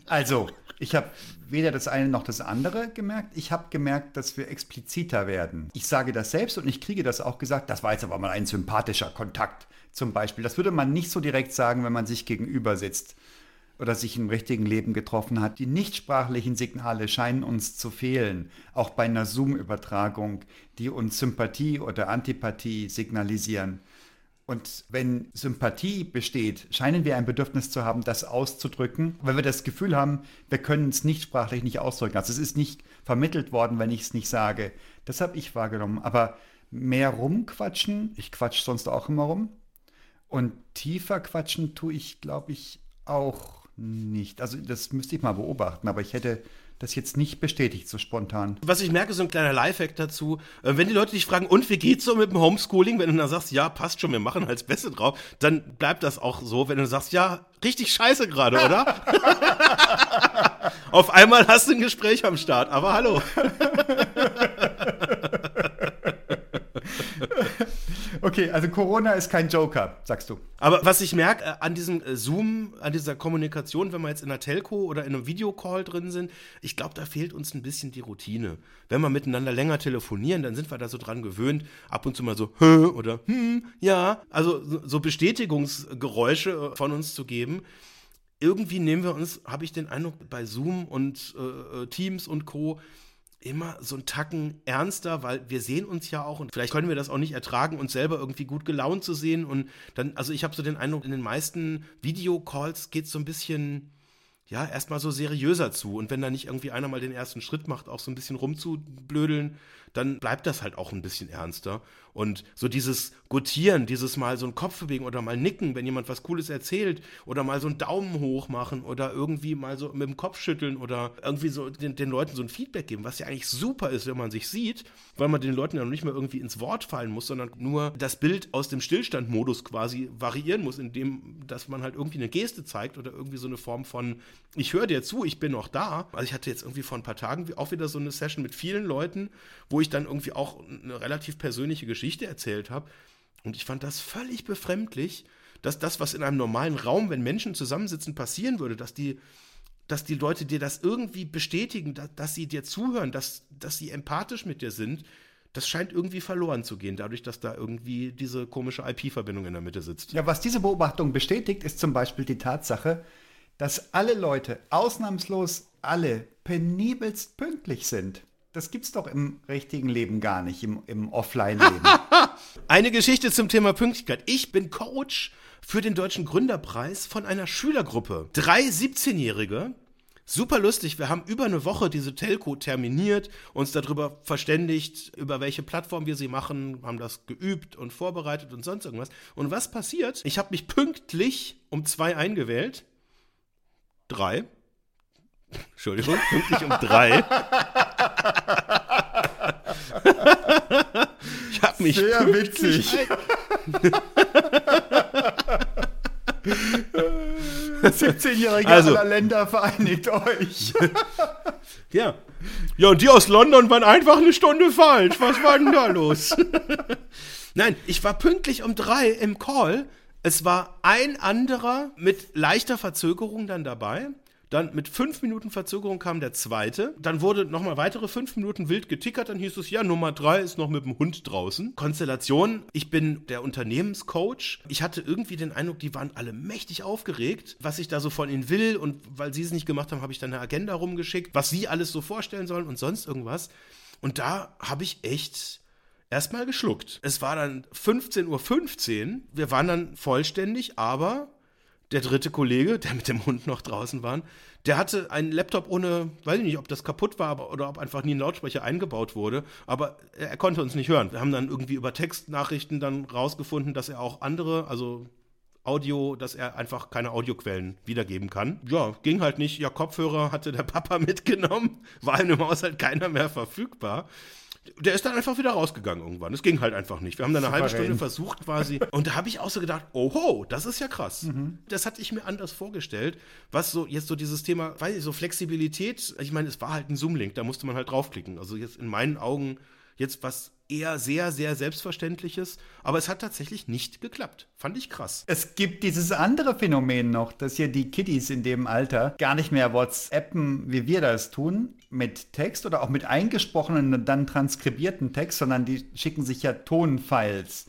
Also, ich habe weder das eine noch das andere gemerkt. Ich habe gemerkt, dass wir expliziter werden. Ich sage das selbst und ich kriege das auch gesagt. Das war jetzt aber mal ein sympathischer Kontakt zum Beispiel. Das würde man nicht so direkt sagen, wenn man sich gegenüber sitzt oder sich im richtigen Leben getroffen hat. Die nichtsprachlichen Signale scheinen uns zu fehlen, auch bei einer Zoom-Übertragung, die uns Sympathie oder Antipathie signalisieren. Und wenn Sympathie besteht, scheinen wir ein Bedürfnis zu haben, das auszudrücken, weil wir das Gefühl haben, wir können es nicht sprachlich nicht ausdrücken. Also es ist nicht vermittelt worden, wenn ich es nicht sage. Das habe ich wahrgenommen. Aber mehr rumquatschen, ich quatsch sonst auch immer rum. Und tiefer quatschen tue ich, glaube ich, auch nicht. Also das müsste ich mal beobachten, aber ich hätte das jetzt nicht bestätigt, so spontan. Was ich merke, so ein kleiner Lifehack dazu, äh, wenn die Leute dich fragen, und wie geht's so mit dem Homeschooling, wenn du dann sagst, ja, passt schon, wir machen halt das Beste drauf, dann bleibt das auch so, wenn du sagst, ja, richtig scheiße gerade, oder? Auf einmal hast du ein Gespräch am Start, aber hallo. Okay, also Corona ist kein Joker, sagst du. Aber was ich merke äh, an diesem äh, Zoom, an dieser Kommunikation, wenn wir jetzt in einer Telco oder in einem Videocall drin sind, ich glaube, da fehlt uns ein bisschen die Routine. Wenn wir miteinander länger telefonieren, dann sind wir da so dran gewöhnt, ab und zu mal so, Hö oder hm, ja, also so Bestätigungsgeräusche äh, von uns zu geben. Irgendwie nehmen wir uns, habe ich den Eindruck, bei Zoom und äh, Teams und Co immer so einen Tacken ernster, weil wir sehen uns ja auch und vielleicht können wir das auch nicht ertragen, uns selber irgendwie gut gelaunt zu sehen. Und dann, also ich habe so den Eindruck, in den meisten Videocalls geht es so ein bisschen, ja, erstmal so seriöser zu. Und wenn da nicht irgendwie einer mal den ersten Schritt macht, auch so ein bisschen rumzublödeln, dann bleibt das halt auch ein bisschen ernster und so dieses Gutieren, dieses mal so einen Kopf bewegen oder mal nicken, wenn jemand was Cooles erzählt oder mal so einen Daumen hoch machen oder irgendwie mal so mit dem Kopf schütteln oder irgendwie so den, den Leuten so ein Feedback geben, was ja eigentlich super ist, wenn man sich sieht, weil man den Leuten ja noch nicht mehr irgendwie ins Wort fallen muss, sondern nur das Bild aus dem Stillstandmodus quasi variieren muss, indem, dass man halt irgendwie eine Geste zeigt oder irgendwie so eine Form von, ich höre dir zu, ich bin noch da. Also ich hatte jetzt irgendwie vor ein paar Tagen auch wieder so eine Session mit vielen Leuten, wo ich dann irgendwie auch eine relativ persönliche Geschichte Geschichte erzählt habe. Und ich fand das völlig befremdlich, dass das, was in einem normalen Raum, wenn Menschen zusammensitzen, passieren würde, dass die, dass die Leute dir das irgendwie bestätigen, dass, dass sie dir zuhören, dass, dass sie empathisch mit dir sind, das scheint irgendwie verloren zu gehen, dadurch, dass da irgendwie diese komische IP-Verbindung in der Mitte sitzt. Ja, was diese Beobachtung bestätigt, ist zum Beispiel die Tatsache, dass alle Leute, ausnahmslos alle, penibelst pünktlich sind. Das gibt's doch im richtigen Leben gar nicht, im, im Offline-Leben. Eine Geschichte zum Thema Pünktlichkeit. Ich bin Coach für den Deutschen Gründerpreis von einer Schülergruppe. Drei 17-Jährige. Super lustig. Wir haben über eine Woche diese Telco terminiert, uns darüber verständigt, über welche Plattform wir sie machen, haben das geübt und vorbereitet und sonst irgendwas. Und was passiert? Ich habe mich pünktlich um zwei eingewählt. Drei. Entschuldigung, pünktlich um drei. ich habe mich Sehr witzig. 17-Jährige Also. aller Länder vereinigt euch. Ja. Ja, und die aus London waren einfach eine Stunde falsch. Was war denn da los? Nein, ich war pünktlich um drei im Call. Es war ein anderer mit leichter Verzögerung dann dabei. Dann mit fünf Minuten Verzögerung kam der zweite. Dann wurde nochmal weitere fünf Minuten wild getickert. Dann hieß es, ja, Nummer drei ist noch mit dem Hund draußen. Konstellation, ich bin der Unternehmenscoach. Ich hatte irgendwie den Eindruck, die waren alle mächtig aufgeregt, was ich da so von ihnen will. Und weil sie es nicht gemacht haben, habe ich dann eine Agenda rumgeschickt, was sie alles so vorstellen sollen und sonst irgendwas. Und da habe ich echt erstmal geschluckt. Es war dann 15.15 Uhr. Wir waren dann vollständig, aber der dritte Kollege, der mit dem Hund noch draußen war, der hatte einen Laptop ohne, weiß ich nicht, ob das kaputt war aber, oder ob einfach nie ein Lautsprecher eingebaut wurde, aber er, konnte uns nicht hören. Wir haben dann irgendwie über Textnachrichten dann rausgefunden, dass er auch andere, also Audio, dass er einfach keine Audioquellen wiedergeben kann. Ja, ging halt nicht. Ja, Kopfhörer hatte der Papa mitgenommen, war in dem Haushalt keiner mehr verfügbar der ist dann einfach wieder rausgegangen irgendwann. Es ging halt einfach nicht. Wir haben dann eine halbe Stunde versucht quasi. Und da habe ich auch so gedacht, oh, das ist ja krass. Mhm. Das hatte ich mir anders vorgestellt. Was so jetzt so dieses Thema, weiß ich, so Flexibilität. Ich meine, es war halt ein Zoom-Link, da musste man halt draufklicken. Also jetzt in meinen Augen jetzt was eher sehr, sehr Selbstverständliches. Aber es hat tatsächlich nicht geklappt. Fand ich krass. Es gibt dieses andere Phänomen noch, dass hier die Kiddies in dem Alter gar nicht mehr WhatsAppen, wie wir das tun, mit Text oder auch mit eingesprochenen und dann transkribierten Text, sondern die schicken sich ja Tonfiles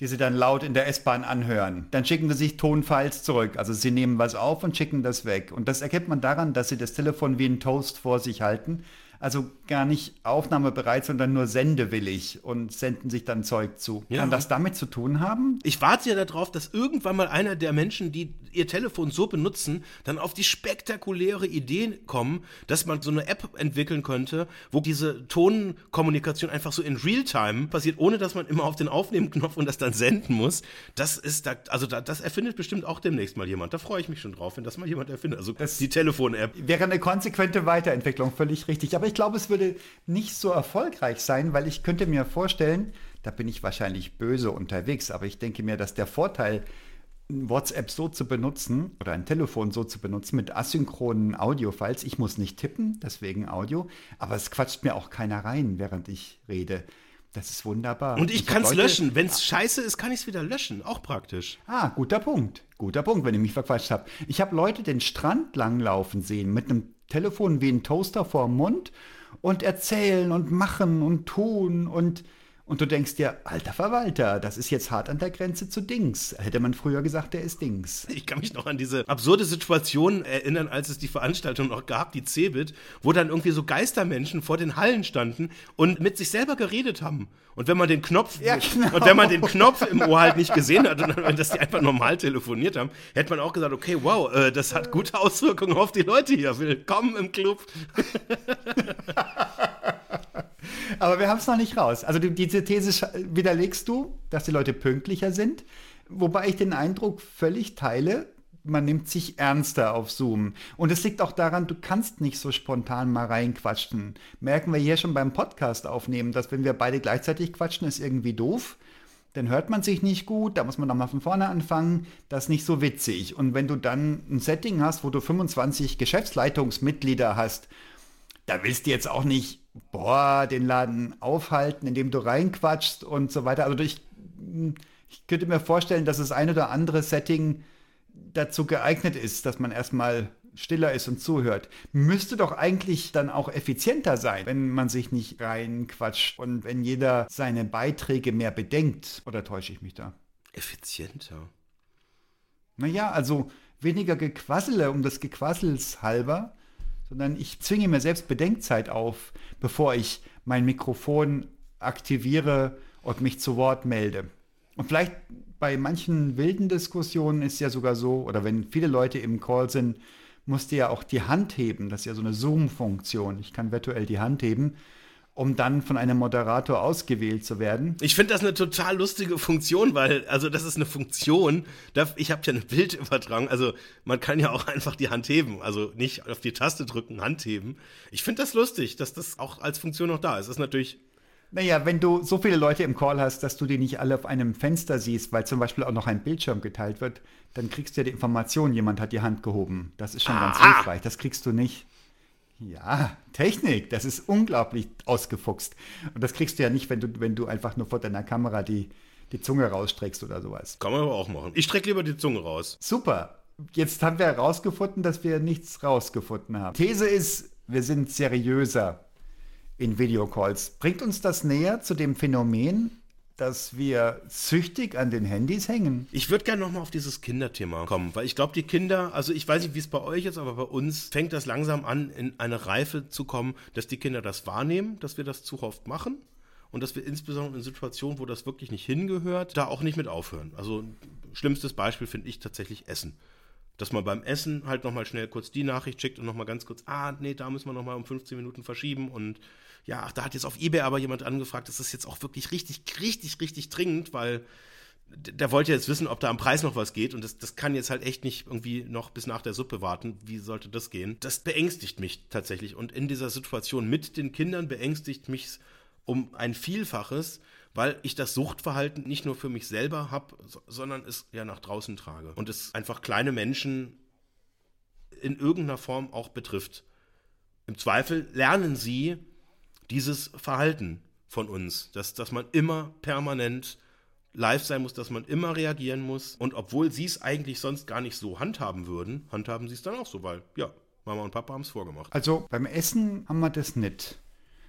die sie dann laut in der S-Bahn anhören. Dann schicken sie sich Tonfiles zurück. Also sie nehmen was auf und schicken das weg. Und das erkennt man daran, dass sie das Telefon wie ein Toast vor sich halten also gar nicht aufnahmebereit, sondern nur sendewillig und senden sich dann Zeug zu. Ja. Kann das damit zu tun haben? Ich warte ja darauf, dass irgendwann mal einer der Menschen, die ihr Telefon so benutzen, dann auf die spektakuläre Idee kommen, dass man so eine App entwickeln könnte, wo diese Tonkommunikation einfach so in Realtime passiert, ohne dass man immer auf den Aufnehmen-Knopf und das dann senden muss. Das ist da, also da, das erfindet bestimmt auch demnächst mal jemand. Da freue ich mich schon drauf, wenn das mal jemand erfindet. Also das die Telefon-App. Wäre eine konsequente Weiterentwicklung, völlig richtig. Aber ich glaube, es würde nicht so erfolgreich sein, weil ich könnte mir vorstellen, da bin ich wahrscheinlich böse unterwegs, aber ich denke mir, dass der Vorteil, WhatsApp so zu benutzen oder ein Telefon so zu benutzen mit asynchronen Audiofiles, ich muss nicht tippen, deswegen Audio, aber es quatscht mir auch keiner rein, während ich rede. Das ist wunderbar. Und ich, ich kann es löschen. Wenn es scheiße ist, kann ich es wieder löschen. Auch praktisch. Ah, guter Punkt. Guter Punkt, wenn ich mich verquatscht habe. Ich habe Leute den Strand langlaufen sehen mit einem Telefon wie ein Toaster vor dem Mund und erzählen und machen und tun und und du denkst dir, alter Verwalter, das ist jetzt hart an der Grenze zu Dings. Hätte man früher gesagt, der ist Dings. Ich kann mich noch an diese absurde Situation erinnern, als es die Veranstaltung noch gab, die Cebit, wo dann irgendwie so Geistermenschen vor den Hallen standen und mit sich selber geredet haben. Und wenn man den Knopf, ja, genau. und wenn man den Knopf im Ohr halt nicht gesehen hat, und dass die einfach normal telefoniert haben, hätte man auch gesagt, okay, wow, äh, das hat gute Auswirkungen auf die Leute hier. Willkommen im Club. Aber wir haben es noch nicht raus. Also die, diese These widerlegst du, dass die Leute pünktlicher sind. Wobei ich den Eindruck völlig teile, man nimmt sich ernster auf Zoom. Und es liegt auch daran, du kannst nicht so spontan mal reinquatschen. Merken wir hier schon beim Podcast aufnehmen, dass wenn wir beide gleichzeitig quatschen, ist irgendwie doof. Dann hört man sich nicht gut, da muss man nochmal von vorne anfangen. Das ist nicht so witzig. Und wenn du dann ein Setting hast, wo du 25 Geschäftsleitungsmitglieder hast, da willst du jetzt auch nicht boah, den Laden aufhalten, indem du reinquatschst und so weiter. Also ich, ich könnte mir vorstellen, dass das ein oder andere Setting dazu geeignet ist, dass man erstmal stiller ist und zuhört. Müsste doch eigentlich dann auch effizienter sein, wenn man sich nicht reinquatscht und wenn jeder seine Beiträge mehr bedenkt. Oder täusche ich mich da? Effizienter? Naja, also weniger Gequassele um des Gequassels halber, sondern ich zwinge mir selbst Bedenkzeit auf, bevor ich mein Mikrofon aktiviere und mich zu Wort melde. Und vielleicht bei manchen wilden Diskussionen ist ja sogar so, oder wenn viele Leute im Call sind, musst du ja auch die Hand heben. Das ist ja so eine Zoom-Funktion. Ich kann virtuell die Hand heben um dann von einem Moderator ausgewählt zu werden. Ich finde das eine total lustige Funktion, weil, also das ist eine Funktion, ich habe ja eine Bildübertragung, also man kann ja auch einfach die Hand heben, also nicht auf die Taste drücken, Hand heben. Ich finde das lustig, dass das auch als Funktion noch da ist. Das ist natürlich naja, wenn du so viele Leute im Call hast, dass du die nicht alle auf einem Fenster siehst, weil zum Beispiel auch noch ein Bildschirm geteilt wird, dann kriegst du ja die Information, jemand hat die Hand gehoben. Das ist schon ah. ganz hilfreich. Das kriegst du nicht. Ja, Technik, das ist unglaublich ausgefuchst. Und das kriegst du ja nicht, wenn du, wenn du einfach nur vor deiner Kamera die, die Zunge rausstreckst oder sowas. Kann man aber auch machen. Ich strecke lieber die Zunge raus. Super. Jetzt haben wir herausgefunden, dass wir nichts rausgefunden haben. These ist, wir sind seriöser in Videocalls. Bringt uns das näher zu dem Phänomen, dass wir süchtig an den Handys hängen. Ich würde gerne nochmal auf dieses Kinderthema kommen, weil ich glaube, die Kinder, also ich weiß nicht, wie es bei euch ist, aber bei uns fängt das langsam an, in eine Reife zu kommen, dass die Kinder das wahrnehmen, dass wir das zu oft machen und dass wir insbesondere in Situationen, wo das wirklich nicht hingehört, da auch nicht mit aufhören. Also schlimmstes Beispiel finde ich tatsächlich Essen. Dass man beim Essen halt nochmal schnell kurz die Nachricht schickt und nochmal ganz kurz, ah, nee, da müssen wir nochmal um 15 Minuten verschieben und ja, ach, da hat jetzt auf Ebay aber jemand angefragt, das ist jetzt auch wirklich richtig, richtig, richtig dringend, weil der wollte jetzt wissen, ob da am Preis noch was geht und das, das kann jetzt halt echt nicht irgendwie noch bis nach der Suppe warten. Wie sollte das gehen? Das beängstigt mich tatsächlich und in dieser Situation mit den Kindern beängstigt mich um ein Vielfaches, weil ich das Suchtverhalten nicht nur für mich selber habe, sondern es ja nach draußen trage und es einfach kleine Menschen in irgendeiner Form auch betrifft. Im Zweifel lernen sie dieses Verhalten von uns, dass, dass man immer permanent live sein muss, dass man immer reagieren muss. Und obwohl sie es eigentlich sonst gar nicht so handhaben würden, handhaben sie es dann auch so, weil ja, Mama und Papa haben es vorgemacht. Also beim Essen haben wir das nicht.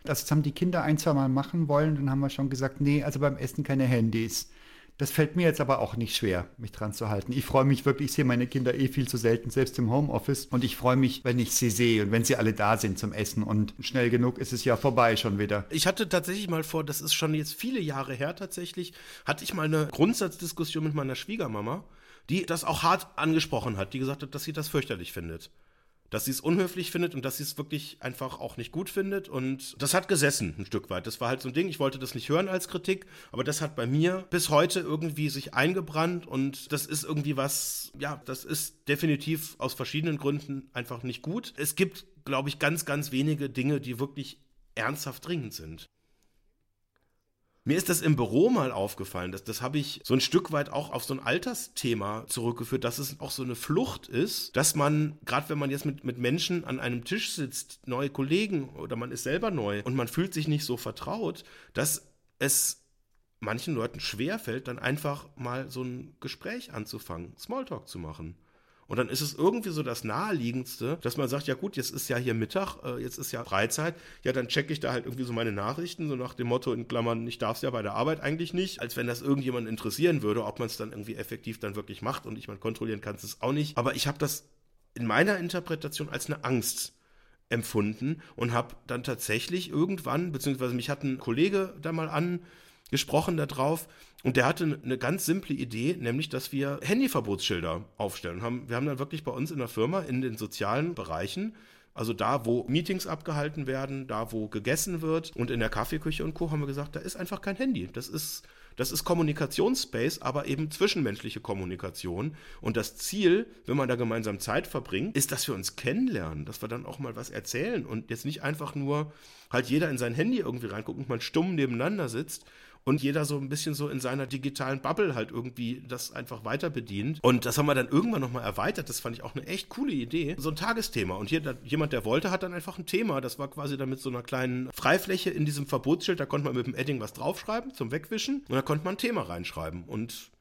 Das haben die Kinder ein, zwei Mal machen wollen, dann haben wir schon gesagt, nee, also beim Essen keine Handys. Das fällt mir jetzt aber auch nicht schwer, mich dran zu halten. Ich freue mich wirklich, ich sehe meine Kinder eh viel zu selten, selbst im Homeoffice. Und ich freue mich, wenn ich sie sehe und wenn sie alle da sind zum Essen. Und schnell genug ist es ja vorbei schon wieder. Ich hatte tatsächlich mal vor, das ist schon jetzt viele Jahre her tatsächlich, hatte ich mal eine Grundsatzdiskussion mit meiner Schwiegermama, die das auch hart angesprochen hat, die gesagt hat, dass sie das fürchterlich findet dass sie es unhöflich findet und dass sie es wirklich einfach auch nicht gut findet. Und das hat gesessen ein Stück weit. Das war halt so ein Ding, ich wollte das nicht hören als Kritik, aber das hat bei mir bis heute irgendwie sich eingebrannt und das ist irgendwie was, ja, das ist definitiv aus verschiedenen Gründen einfach nicht gut. Es gibt, glaube ich, ganz, ganz wenige Dinge, die wirklich ernsthaft dringend sind. Mir ist das im Büro mal aufgefallen, dass, das habe ich so ein Stück weit auch auf so ein Altersthema zurückgeführt, dass es auch so eine Flucht ist, dass man, gerade wenn man jetzt mit, mit Menschen an einem Tisch sitzt, neue Kollegen oder man ist selber neu und man fühlt sich nicht so vertraut, dass es manchen Leuten schwerfällt, dann einfach mal so ein Gespräch anzufangen, Smalltalk zu machen. Und dann ist es irgendwie so das Naheliegendste, dass man sagt, ja gut, jetzt ist ja hier Mittag, äh, jetzt ist ja Freizeit, ja, dann checke ich da halt irgendwie so meine Nachrichten, so nach dem Motto in Klammern, ich darf es ja bei der Arbeit eigentlich nicht, als wenn das irgendjemand interessieren würde, ob man es dann irgendwie effektiv dann wirklich macht und ich mal kontrollieren kann es auch nicht. Aber ich habe das in meiner Interpretation als eine Angst empfunden und habe dann tatsächlich irgendwann, beziehungsweise mich hat ein Kollege da mal an gesprochen darauf und der hatte eine ganz simple Idee, nämlich, dass wir Handyverbotsschilder aufstellen. Haben, wir haben dann wirklich bei uns in der Firma in den sozialen Bereichen also da, wo Meetings abgehalten werden, da, wo gegessen wird und in der Kaffeeküche und Co. haben wir gesagt, da ist einfach kein Handy. Das ist, das ist Kommunikationsspace, aber eben zwischenmenschliche Kommunikation. Und das Ziel, wenn man da gemeinsam Zeit verbringt, ist, dass wir uns kennenlernen, dass wir dann auch mal was erzählen und jetzt nicht einfach nur halt jeder in sein Handy irgendwie reinguckt und mal stumm nebeneinander sitzt, und jeder so ein bisschen so in seiner digitalen Bubble halt irgendwie das einfach weiter bedient. Und das haben wir dann irgendwann nochmal erweitert. Das fand ich auch eine echt coole Idee. So ein Tagesthema. Und hier, jemand, der wollte, hat dann einfach ein Thema. Das war quasi dann mit so einer kleinen Freifläche in diesem Verbotsschild. Da konnte man mit dem Edding was draufschreiben zum Wegwischen. Und da konnte man ein Thema reinschreiben. Und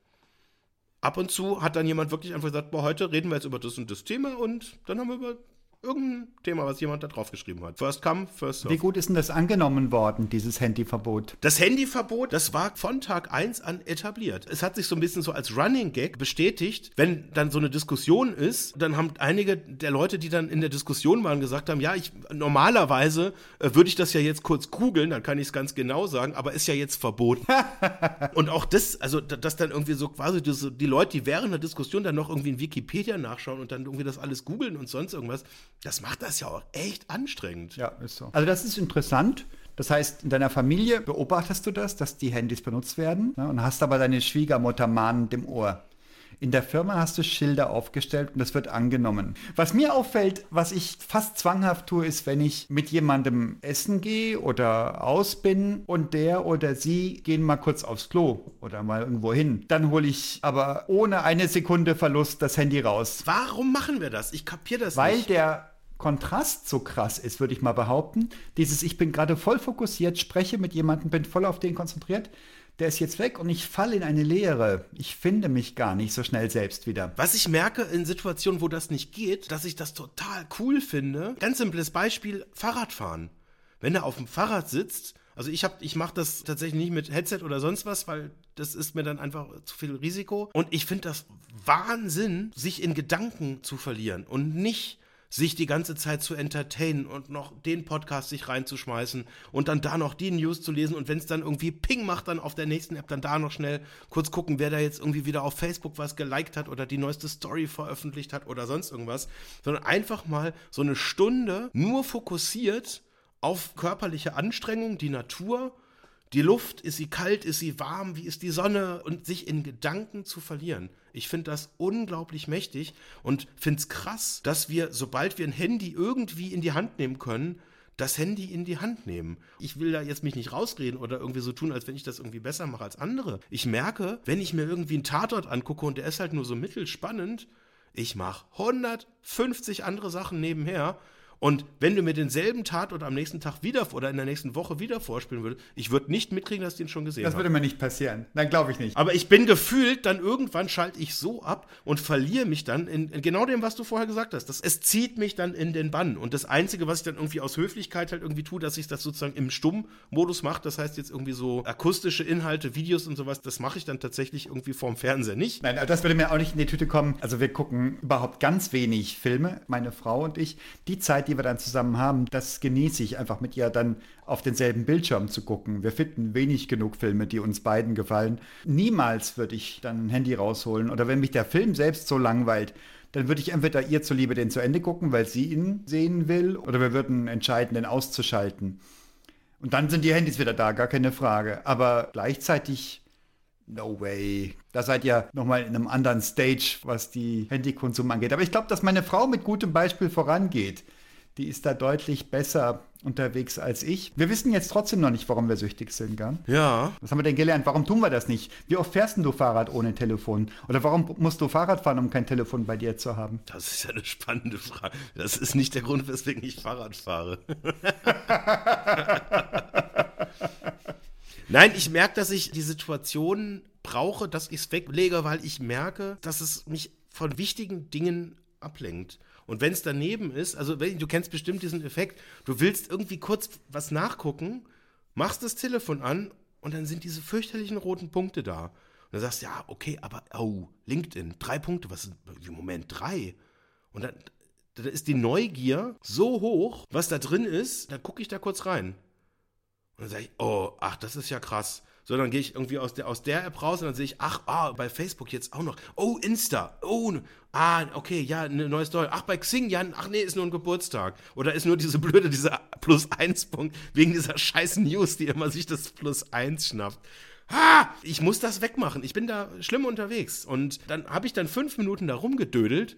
ab und zu hat dann jemand wirklich einfach gesagt, boah, heute reden wir jetzt über das und das Thema. Und dann haben wir über irgendein Thema, was jemand da drauf geschrieben hat. First come, first serve. Wie gut ist denn das angenommen worden, dieses Handyverbot? Das Handyverbot, das war von Tag 1 an etabliert. Es hat sich so ein bisschen so als Running Gag bestätigt. Wenn dann so eine Diskussion ist, dann haben einige der Leute, die dann in der Diskussion waren, gesagt haben, ja, ich normalerweise äh, würde ich das ja jetzt kurz googeln, dann kann ich es ganz genau sagen, aber ist ja jetzt verboten. Und auch das, also dass dann irgendwie so quasi die, die Leute, die während der Diskussion dann noch irgendwie in Wikipedia nachschauen und dann irgendwie das alles googeln und sonst irgendwas, das macht das ja auch echt anstrengend. Ja, ist so. Also das ist interessant. Das heißt, in deiner Familie beobachtest du das, dass die Handys benutzt werden ne, und hast aber deine Schwiegermutter mahnend im Ohr. In der Firma hast du Schilder aufgestellt und das wird angenommen. Was mir auffällt, was ich fast zwanghaft tue, ist, wenn ich mit jemandem essen gehe oder aus bin und der oder sie gehen mal kurz aufs Klo oder mal irgendwo hin. Dann hole ich aber ohne eine Sekunde Verlust das Handy raus. Warum machen wir das? Ich kapiere das Weil nicht. Weil der Kontrast so krass ist, würde ich mal behaupten. Dieses, ich bin gerade voll fokussiert, spreche mit jemandem, bin voll auf den konzentriert der ist jetzt weg und ich falle in eine Leere. Ich finde mich gar nicht so schnell selbst wieder. Was ich merke in Situationen, wo das nicht geht, dass ich das total cool finde. Ganz simples Beispiel, Fahrradfahren. Wenn er auf dem Fahrrad sitzt, also ich ich mache das tatsächlich nicht mit Headset oder sonst was, weil das ist mir dann einfach zu viel Risiko. Und ich finde das Wahnsinn, sich in Gedanken zu verlieren und nicht sich die ganze Zeit zu entertainen und noch den Podcast sich reinzuschmeißen und dann da noch die News zu lesen und wenn es dann irgendwie Ping macht, dann auf der nächsten App dann da noch schnell kurz gucken, wer da jetzt irgendwie wieder auf Facebook was geliked hat oder die neueste Story veröffentlicht hat oder sonst irgendwas, sondern einfach mal so eine Stunde nur fokussiert auf körperliche Anstrengung, die Natur, die Luft, ist sie kalt, ist sie warm, wie ist die Sonne und sich in Gedanken zu verlieren. Ich finde das unglaublich mächtig und finde es krass, dass wir, sobald wir ein Handy irgendwie in die Hand nehmen können, das Handy in die Hand nehmen. Ich will da jetzt mich nicht rausreden oder irgendwie so tun, als wenn ich das irgendwie besser mache als andere. Ich merke, wenn ich mir irgendwie einen Tatort angucke und der ist halt nur so mittelspannend, ich mache 150 andere Sachen nebenher und wenn du mir denselben Tatort am nächsten Tag wieder oder in der nächsten Woche wieder vorspielen würdest, ich würde nicht mitkriegen, dass ich den schon gesehen habe. Das würde mir nicht passieren. Dann glaube ich nicht. Aber ich bin gefühlt, dann irgendwann schalte ich so ab und verliere mich dann in, in, genau dem, was du vorher gesagt hast. Das, es zieht mich dann in den Bann. Und das Einzige, was ich dann irgendwie aus Höflichkeit halt irgendwie tue, dass ich das sozusagen im Stummmodus mache, das heißt jetzt irgendwie so akustische Inhalte, Videos und sowas, das mache ich dann tatsächlich irgendwie vorm Fernseher nicht. Nein, das würde mir auch nicht in die Tüte kommen. Also wir gucken überhaupt ganz wenig Filme, meine Frau und ich. Die Zeit, die wir dann zusammen haben, das genieße ich einfach mit ihr dann auf denselben Bildschirm zu gucken. Wir finden wenig genug Filme, die uns beiden gefallen. Niemals würde ich dann ein Handy rausholen oder wenn mich der Film selbst so langweilt, dann würde ich entweder ihr zuliebe den zu Ende gucken, weil sie ihn sehen will, oder wir würden entscheiden, den auszuschalten. Und dann sind die Handys wieder da, gar keine Frage. Aber gleichzeitig No way. Da seid ihr nochmal in einem anderen Stage, was die Handykonsum angeht. Aber ich glaube, dass meine Frau mit gutem Beispiel vorangeht. Die ist da deutlich besser unterwegs als ich. Wir wissen jetzt trotzdem noch nicht, warum wir süchtig sind, gell? Ja. Was haben wir denn gelernt? Warum tun wir das nicht? Wie oft fährst denn du Fahrrad ohne Telefon? Oder warum musst du Fahrrad fahren, um kein Telefon bei dir zu haben? Das ist ja eine spannende Frage. Das ist nicht der Grund, weswegen ich Fahrrad fahre. Nein, ich merke, dass ich die Situation brauche, dass ich es weglege, weil ich merke, dass es mich von wichtigen Dingen ablenkt. Und wenn es daneben ist, also du kennst bestimmt diesen Effekt, du willst irgendwie kurz was nachgucken, machst das Telefon an und dann sind diese fürchterlichen roten Punkte da. Und dann sagst du, ja, okay, aber, oh, LinkedIn, drei Punkte, was sind, Moment, drei? Und dann, dann ist die Neugier so hoch, was da drin ist, dann gucke ich da kurz rein. Und dann sage ich, oh, ach, das ist ja krass. So, dann gehe ich irgendwie aus der, aus der App raus und dann sehe ich, ach, ah, bei Facebook jetzt auch noch. Oh, Insta. Oh, ah, okay, ja, eine neue Story. Ach, bei Xing, ja, ach nee, ist nur ein Geburtstag. Oder ist nur diese blöde, dieser Plus-1-Punkt wegen dieser scheiß News, die immer sich das Plus-1 schnappt. Ha, ich muss das wegmachen. Ich bin da schlimm unterwegs. Und dann habe ich dann fünf Minuten da rumgedödelt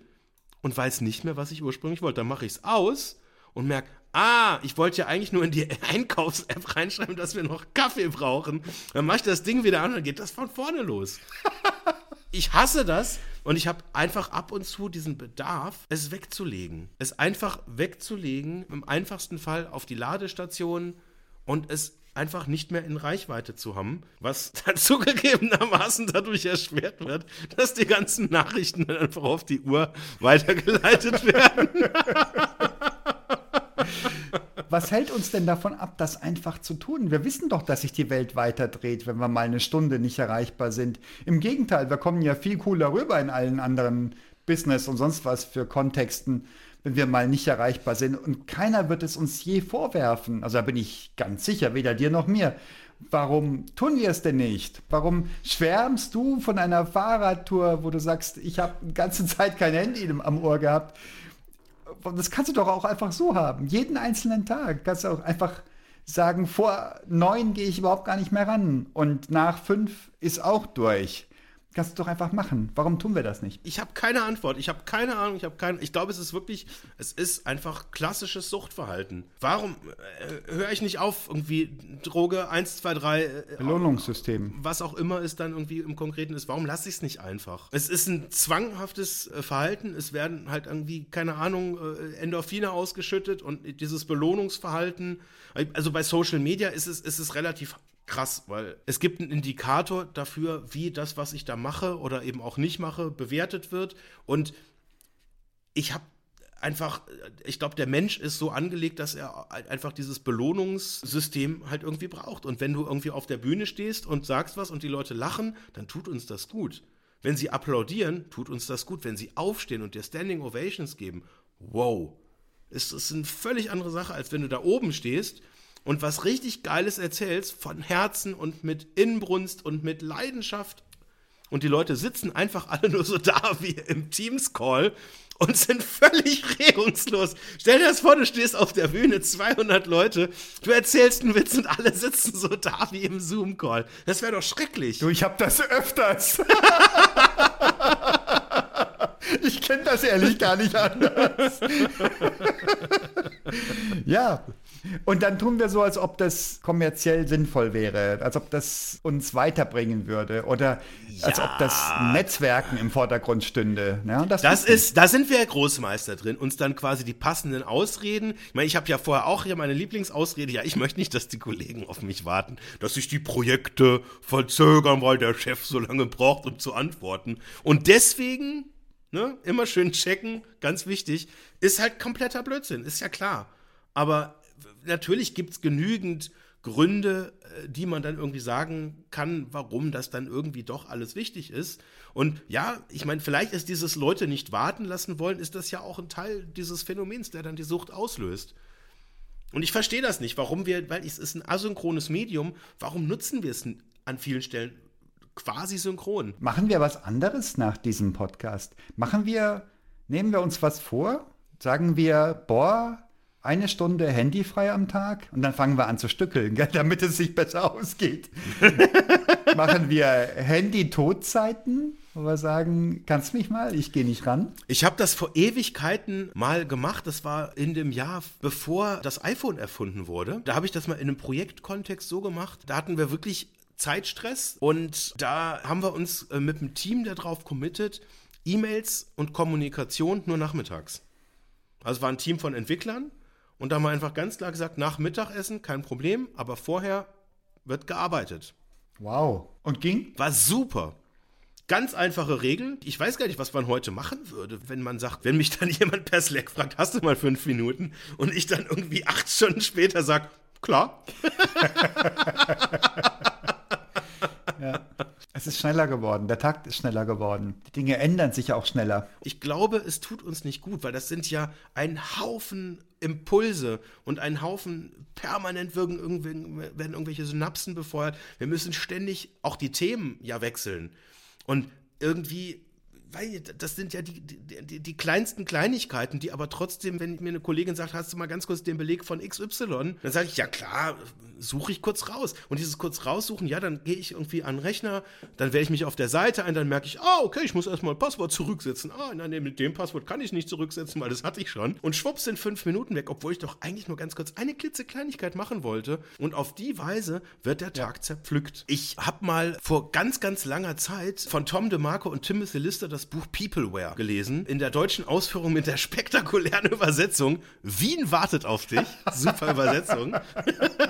und weiß nicht mehr, was ich ursprünglich wollte. Dann mache ich es aus und merke, ah, ich wollte ja eigentlich nur in die Einkaufs-App reinschreiben, dass wir noch Kaffee brauchen. Dann mache ich das Ding wieder an und dann geht das von vorne los. ich hasse das und ich habe einfach ab und zu diesen Bedarf, es wegzulegen. Es einfach wegzulegen, im einfachsten Fall auf die Ladestation und es einfach nicht mehr in Reichweite zu haben, was dann zugegebenermaßen dadurch erschwert wird, dass die ganzen Nachrichten dann einfach auf die Uhr weitergeleitet werden. Was hält uns denn davon ab, das einfach zu tun? Wir wissen doch, dass sich die Welt weiterdreht, wenn wir mal eine Stunde nicht erreichbar sind. Im Gegenteil, wir kommen ja viel cooler rüber in allen anderen Business und sonst was für Kontexten, wenn wir mal nicht erreichbar sind. Und keiner wird es uns je vorwerfen. Also da bin ich ganz sicher, weder dir noch mir. Warum tun wir es denn nicht? Warum schwärmst du von einer Fahrradtour, wo du sagst, ich habe die ganze Zeit kein Handy am Ohr gehabt? Das kannst du doch auch einfach so haben. Jeden einzelnen Tag kannst du auch einfach sagen, vor neun gehe ich überhaupt gar nicht mehr ran und nach fünf ist auch durch. Kannst du doch einfach machen. Warum tun wir das nicht? Ich habe keine Antwort. Ich habe keine Ahnung. Ich habe keine. Ich glaube, es ist wirklich, es ist einfach klassisches Suchtverhalten. Warum äh, höre ich nicht auf, irgendwie Droge 1, 2, 3. Äh, Belohnungssystem. Was auch immer es dann irgendwie im Konkreten ist. Warum lasse ich es nicht einfach? Es ist ein zwanghaftes äh, Verhalten. Es werden halt irgendwie, keine Ahnung, äh, Endorphine ausgeschüttet und dieses Belohnungsverhalten. Also bei Social Media ist es, ist es relativ krass, weil es gibt einen Indikator dafür, wie das, was ich da mache oder eben auch nicht mache, bewertet wird. Und ich habe einfach, ich glaube, der Mensch ist so angelegt, dass er einfach dieses Belohnungssystem halt irgendwie braucht. Und wenn du irgendwie auf der Bühne stehst und sagst was und die Leute lachen, dann tut uns das gut. Wenn sie applaudieren, tut uns das gut. Wenn sie aufstehen und dir Standing Ovations geben, wow. Es ist eine völlig andere Sache, als wenn du da oben stehst und was richtig Geiles erzählst, von Herzen und mit Inbrunst und mit Leidenschaft. Und die Leute sitzen einfach alle nur so da wie im Teams-Call und sind völlig regungslos. Stell dir das vor, du stehst auf der Bühne, 200 Leute, du erzählst einen Witz und alle sitzen so da wie im Zoom-Call. Das wäre doch schrecklich. Du, ich hab das öfters. ich kenne das ehrlich gar nicht anders. ja, und dann tun wir so, als ob das kommerziell sinnvoll wäre, als ob das uns weiterbringen würde oder ja. als ob das Netzwerken im Vordergrund stünde. Ja, das, das ist, da sind wir Großmeister drin, uns dann quasi die passenden Ausreden. Ich meine, ich habe ja vorher auch hier meine Lieblingsausrede. Ja, ich möchte nicht, dass die Kollegen auf mich warten, dass sich die Projekte verzögern, weil der Chef so lange braucht, um zu antworten. Und deswegen, ne, immer schön checken, ganz wichtig, ist halt kompletter Blödsinn, ist ja klar. Aber natürlich gibt es genügend Gründe, äh, die man dann irgendwie sagen kann, warum das dann irgendwie doch alles wichtig ist. Und ja, ich meine, vielleicht ist dieses Leute nicht warten lassen wollen, ist das ja auch ein Teil dieses Phänomens, der dann die Sucht auslöst. Und ich verstehe das nicht, warum wir, weil es ist ein asynchrones Medium, warum nutzen wir es an vielen Stellen quasi synchron? Machen wir was anderes nach diesem Podcast? Machen wir, nehmen wir uns was vor? Sagen wir, boah, eine Stunde handyfrei am Tag und dann fangen wir an zu stückeln, gell, damit es sich besser ausgeht. Machen wir Handy-Todzeiten, wo wir sagen, kannst mich mal, ich gehe nicht ran. Ich habe das vor Ewigkeiten mal gemacht. Das war in dem Jahr, bevor das iPhone erfunden wurde. Da habe ich das mal in einem Projektkontext so gemacht. Da hatten wir wirklich Zeitstress und da haben wir uns äh, mit dem Team darauf committed, E-Mails und Kommunikation nur nachmittags. Also es war ein Team von Entwicklern und da haben wir einfach ganz klar gesagt, nach Mittagessen kein Problem, aber vorher wird gearbeitet. Wow. Und ging? War super. Ganz einfache Regel. Ich weiß gar nicht, was man heute machen würde, wenn man sagt, wenn mich dann jemand per Slack fragt, hast du mal fünf Minuten? Und ich dann irgendwie acht Stunden später sage, klar. ja. Es ist schneller geworden, der Takt ist schneller geworden. Die Dinge ändern sich auch schneller. Ich glaube, es tut uns nicht gut, weil das sind ja ein Haufen Impulse und ein Haufen permanent werden, werden irgendwelche Synapsen befeuert. Wir müssen ständig auch die Themen ja wechseln. Und irgendwie weil das sind ja die, die, die, kleinsten Kleinigkeiten, die aber trotzdem, wenn mir eine Kollegin sagt, hast du mal ganz kurz den Beleg von XY, dann sage ich, ja klar, suche ich kurz raus. Und dieses kurz raussuchen, ja, dann gehe ich irgendwie an den Rechner, dann wähle ich mich auf der Seite ein, dann merke ich, ah, okay, ich muss erstmal ein Passwort zurücksetzen. Ah, nein, mit dem Passwort kann ich nicht zurücksetzen, weil das hatte ich schon. Und schwupps sind fünf Minuten weg, obwohl ich doch eigentlich nur ganz kurz eine klitzekleinigkeit machen wollte. Und auf die Weise wird der Tag zerpflückt. Ich habe mal vor ganz, ganz langer Zeit von Tom DeMarco und Timothy Lister das Buch Peopleware gelesen. In der deutschen Ausführung mit der spektakulären Übersetzung Wien wartet auf dich. Super Übersetzung.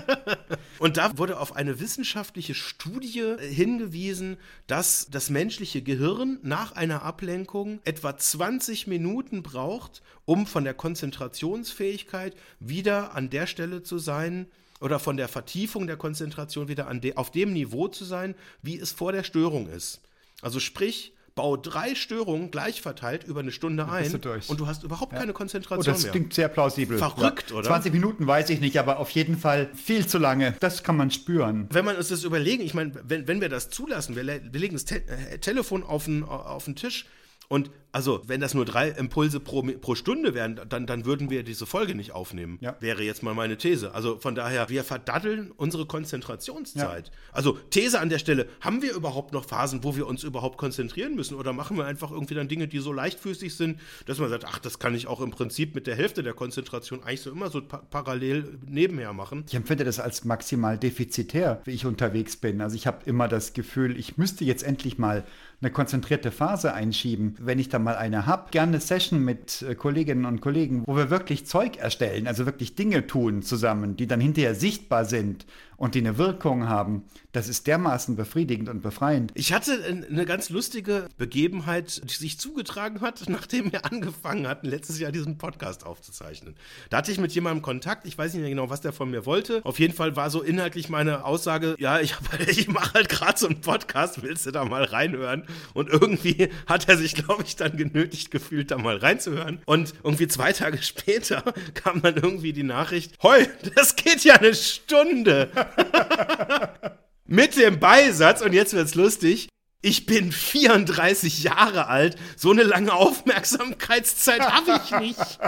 Und da wurde auf eine wissenschaftliche Studie hingewiesen, dass das menschliche Gehirn nach einer Ablenkung etwa 20 Minuten braucht, um von der Konzentrationsfähigkeit wieder an der Stelle zu sein, oder von der Vertiefung der Konzentration wieder de, auf dem Niveau zu sein, wie es vor der Störung ist. Also sprich, bau drei Störungen gleich verteilt über eine Stunde ein du und du hast überhaupt ja. keine Konzentration mehr. oh, das mehr. klingt sehr plausibel. Verrückt, ja. oder? 20 Minuten weiß ich nicht, aber auf jeden Fall viel zu lange. Das kann man spüren. Wenn man uns das überlegen, ich meine, wenn, wenn wir das zulassen, wir, wir legen das Te äh, Telefon auf den, auf den Tisch und also, wenn das nur drei Impulse pro, pro Stunde wären, dann, dann würden wir diese Folge nicht aufnehmen. Ja. Wäre jetzt mal meine These. Also von daher, wir verdaddeln unsere Konzentrationszeit. Ja. Also These an der Stelle, haben wir überhaupt noch Phasen, wo wir uns überhaupt konzentrieren müssen? Oder machen wir einfach irgendwie dann Dinge, die so leichtfüßig sind, dass man sagt, ach, das kann ich auch im Prinzip mit der Hälfte der Konzentration eigentlich so immer so pa parallel nebenher machen? Ich empfinde das als maximal defizitär, wie ich unterwegs bin. Also ich habe immer das Gefühl, ich müsste jetzt endlich mal eine konzentrierte Phase einschieben, wenn ich da mal eine habe. Gerne eine Session mit äh, Kolleginnen und Kollegen, wo wir wirklich Zeug erstellen, also wirklich Dinge tun zusammen, die dann hinterher sichtbar sind und die eine Wirkung haben, das ist dermaßen befriedigend und befreiend. Ich hatte eine ganz lustige Begebenheit, die sich zugetragen hat, nachdem wir angefangen hatten, letztes Jahr diesen Podcast aufzuzeichnen. Da hatte ich mit jemandem Kontakt, ich weiß nicht mehr genau, was der von mir wollte. Auf jeden Fall war so inhaltlich meine Aussage, ja, ich, ich mache halt gerade so einen Podcast, willst du da mal reinhören? Und irgendwie hat er sich, glaube ich, dann genötigt gefühlt, da mal reinzuhören. Und irgendwie zwei Tage später kam dann irgendwie die Nachricht, hoi, das geht ja eine Stunde. Mit dem Beisatz, und jetzt wird's lustig, ich bin 34 Jahre alt, so eine lange Aufmerksamkeitszeit habe ich nicht.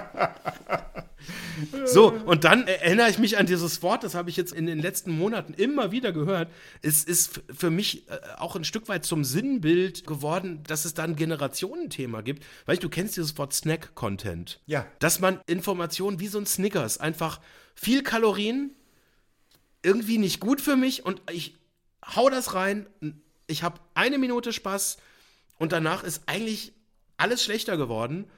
So, und dann erinnere ich mich an dieses Wort, das habe ich jetzt in den letzten Monaten immer wieder gehört. Es ist für mich äh, auch ein Stück weit zum Sinnbild geworden, dass es da ein Generationenthema gibt. Weißt du, du kennst dieses Wort Snack-Content. Ja. Dass man Informationen wie so ein Snickers einfach viel Kalorien, irgendwie nicht gut für mich und ich hau das rein, ich habe eine Minute Spaß und danach ist eigentlich alles schlechter geworden,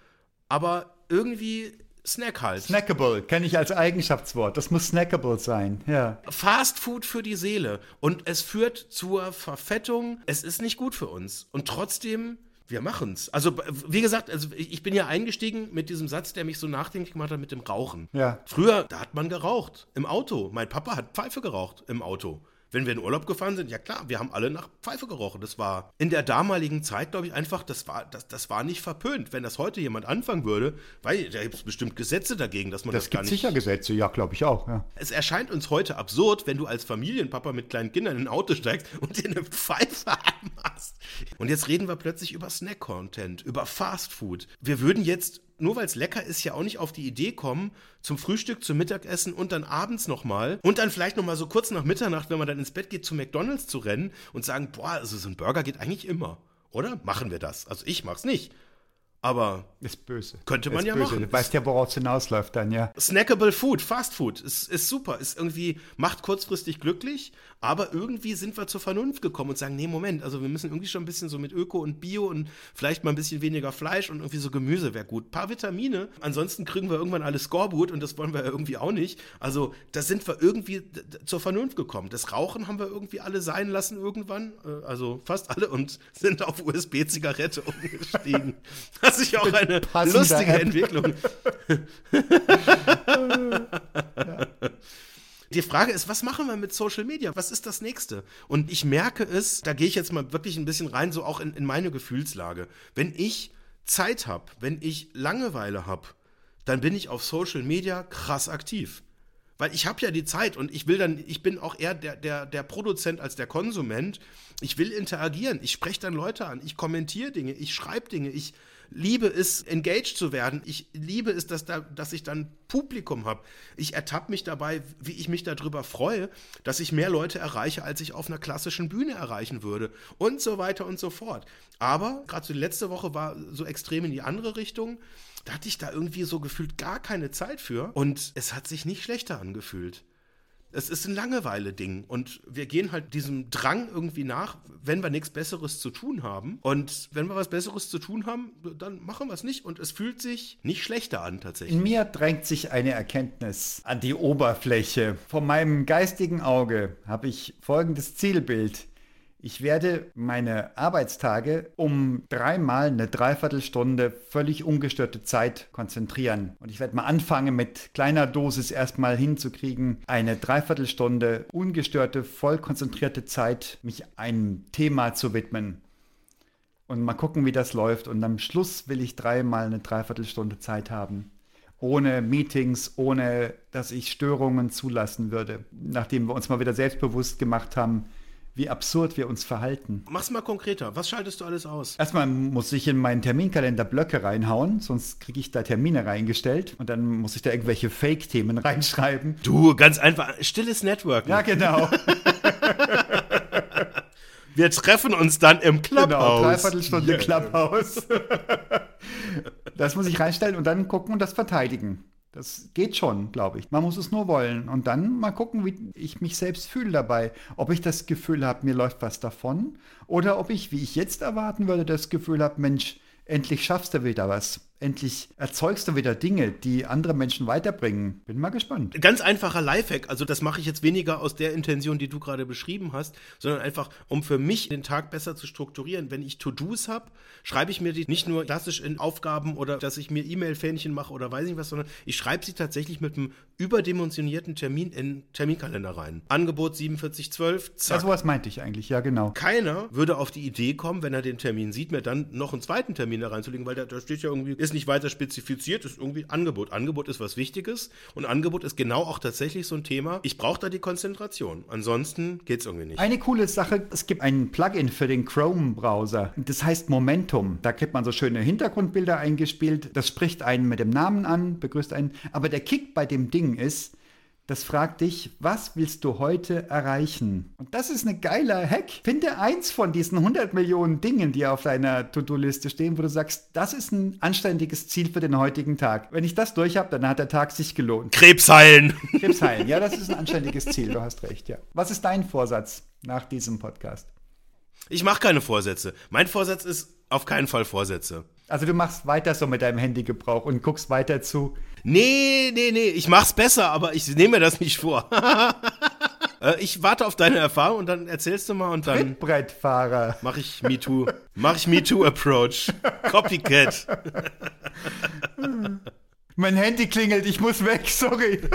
aber irgendwie Snack halt. Snackable, kenne ich als Eigenschaftswort. Das muss snackable sein, ja. Fast Food für die Seele. Und es führt zur Verfettung. Es ist nicht gut für uns. Und trotzdem, wir machen's. Also, wie gesagt, also ich bin ja eingestiegen mit diesem Satz, der mich so nachdenklich gemacht hat mit dem Rauchen. Ja. Früher, da hat man geraucht. Im Auto. Mein Papa hat Pfeife geraucht im Auto wenn wir in Urlaub gefahren sind, ja klar, wir haben alle nach Pfeife gerochen. Das war in der damaligen Zeit, glaube ich, einfach, das war, das, das war nicht verpönt. Wenn das heute jemand anfangen würde, weil da gibt es bestimmt Gesetze dagegen, dass man das, das gar gibt nicht. sicher Gesetze, ja, glaube ich auch. Ja. Es erscheint uns heute absurd, wenn du als Familienpapa mit kleinen Kindern in ein Auto steigst und dir eine Pfeife anmachst. Und jetzt reden wir plötzlich über Snack-Content, über Fast Food. Wir würden jetzt nur weil es lecker ist, ja auch nicht auf die Idee kommen, zum Frühstück, zum Mittagessen und dann abends nochmal und dann vielleicht nochmal so kurz nach Mitternacht, wenn man dann ins Bett geht, zu McDonalds zu rennen und sagen, boah, also so ein Burger geht eigentlich immer. Oder? Machen wir das. Also ich mach's nicht. Aber ist böse. Könnte man ist ja böse. machen. Du weißt ja, woraus es hinausläuft dann, ja. Snackable Food, Fast Food, ist, ist super, ist irgendwie, macht kurzfristig glücklich, aber irgendwie sind wir zur Vernunft gekommen und sagen, nee, Moment, also wir müssen irgendwie schon ein bisschen so mit Öko und Bio und vielleicht mal ein bisschen weniger Fleisch und irgendwie so Gemüse wäre gut. Ein paar Vitamine, ansonsten kriegen wir irgendwann alles Skorbut und das wollen wir ja irgendwie auch nicht. Also da sind wir irgendwie zur Vernunft gekommen. Das Rauchen haben wir irgendwie alle sein lassen irgendwann, äh, also fast alle und sind auf USB-Zigarette umgestiegen. Das ist ja auch eine lustige App. Entwicklung. Die Frage ist, was machen wir mit Social Media? Was ist das nächste? Und ich merke es, da gehe ich jetzt mal wirklich ein bisschen rein, so auch in, in meine Gefühlslage. Wenn ich Zeit habe, wenn ich Langeweile habe, dann bin ich auf Social Media krass aktiv. Weil ich habe ja die Zeit und ich will dann, ich bin auch eher der, der, der Produzent als der Konsument. Ich will interagieren, ich spreche dann Leute an, ich kommentiere Dinge, ich schreibe Dinge, ich liebe es, engaged zu werden. Ich liebe es, dass, da, dass ich dann Publikum habe. Ich ertappe mich dabei, wie ich mich darüber freue, dass ich mehr Leute erreiche, als ich auf einer klassischen Bühne erreichen würde. Und so weiter und so fort. Aber gerade so die letzte Woche war so extrem in die andere Richtung. Da hatte ich da irgendwie so gefühlt gar keine Zeit für. Und es hat sich nicht schlechter angefühlt. Es ist ein Langeweile-Ding und wir gehen halt diesem Drang irgendwie nach, wenn wir nichts Besseres zu tun haben. Und wenn wir was Besseres zu tun haben, dann machen wir es nicht und es fühlt sich nicht schlechter an tatsächlich. In mir drängt sich eine Erkenntnis an die Oberfläche. Vor meinem geistigen Auge habe ich folgendes Zielbild. Ich werde meine Arbeitstage um dreimal eine Dreiviertelstunde völlig ungestörte Zeit konzentrieren. Und ich werde mal anfangen, mit kleiner Dosis erstmal hinzukriegen, eine Dreiviertelstunde ungestörte, voll konzentrierte Zeit, mich einem Thema zu widmen. Und mal gucken, wie das läuft. Und am Schluss will ich dreimal eine Dreiviertelstunde Zeit haben. Ohne Meetings, ohne dass ich Störungen zulassen würde. Nachdem wir uns mal wieder selbstbewusst gemacht haben, wie absurd wir uns verhalten. Mach's mal konkreter. Was schaltest du alles aus? Erstmal muss ich in meinen Terminkalender Blöcke reinhauen, sonst kriege ich da Termine reingestellt und dann muss ich da irgendwelche Fake-Themen reinschreiben. Du, ganz einfach, stilles Network. Ja, genau. Wir treffen uns dann im genau. Clubhouse. Dreiviertelstunde Yeah. Clubhouse. das muss ich reinstellen und dann gucken und das verteidigen. Das geht schon, glaube ich. Man muss es nur wollen. Und dann mal gucken, wie ich mich selbst fühle dabei. Ob ich das Gefühl habe, mir läuft was davon. Oder ob ich, wie ich jetzt erwarten würde, das Gefühl habe, Mensch, endlich schaffst du wieder was. Endlich erzeugst du wieder Dinge, die andere Menschen weiterbringen. Bin mal gespannt. Ganz einfacher Lifehack, also das mache ich jetzt weniger aus der Intention, die du gerade beschrieben hast, sondern einfach, um für mich den Tag besser zu strukturieren. Wenn ich To-Dos habe, schreibe ich mir die nicht nur klassisch in Aufgaben oder dass ich mir E-Mail-Fähnchen mache oder weiß nicht was, sondern ich schreibe sie tatsächlich mit einem überdimensionierten Termin in Terminkalender rein. Angebot 4712, zack. Ja, sowas meinte ich eigentlich, ja genau. Keiner würde auf die Idee kommen, wenn er den Termin sieht, mir dann noch einen zweiten Termin da reinzulegen, weil da, da steht ja irgendwie, ist nicht weiter spezifiziert, ist irgendwie Angebot. Angebot ist was Wichtiges und Angebot ist genau auch tatsächlich so ein Thema. Ich brauche da die Konzentration. Ansonsten geht's irgendwie nicht. Eine coole Sache, es gibt ein Plugin für den Chrome-Browser. Das heißt Momentum. Da kriegt man so schöne Hintergrundbilder eingespielt. Das spricht einen mit dem Namen an, begrüßt einen. Aber der Kick bei dem Ding ist, das fragt dich, was willst du heute erreichen? Und das ist ein geiler Hack. Finde eins von diesen 100 Millionen Dingen, die auf deiner To-Do-Liste stehen, wo du sagst, das ist ein anständiges Ziel für den heutigen Tag. Wenn ich das durch habe, dann hat der Tag sich gelohnt. Krebs heilen. Krebs heilen, ja, das ist ein anständiges Ziel, du hast recht, ja. Was ist dein Vorsatz nach diesem Podcast? Ich mache keine Vorsätze. Mein Vorsatz ist auf keinen Fall Vorsätze. Also du machst weiter so mit deinem Handygebrauch und guckst weiter zu. Nee, nee, nee, ich mach's besser, aber ich nehme mir das nicht vor. Äh, ich warte auf deine Erfahrung und dann erzählst du mal und dann Trittbrettfahrer. mache ich MeToo. Mach ich MeToo Approach. Copycat. Mein Handy klingelt, ich muss weg, sorry.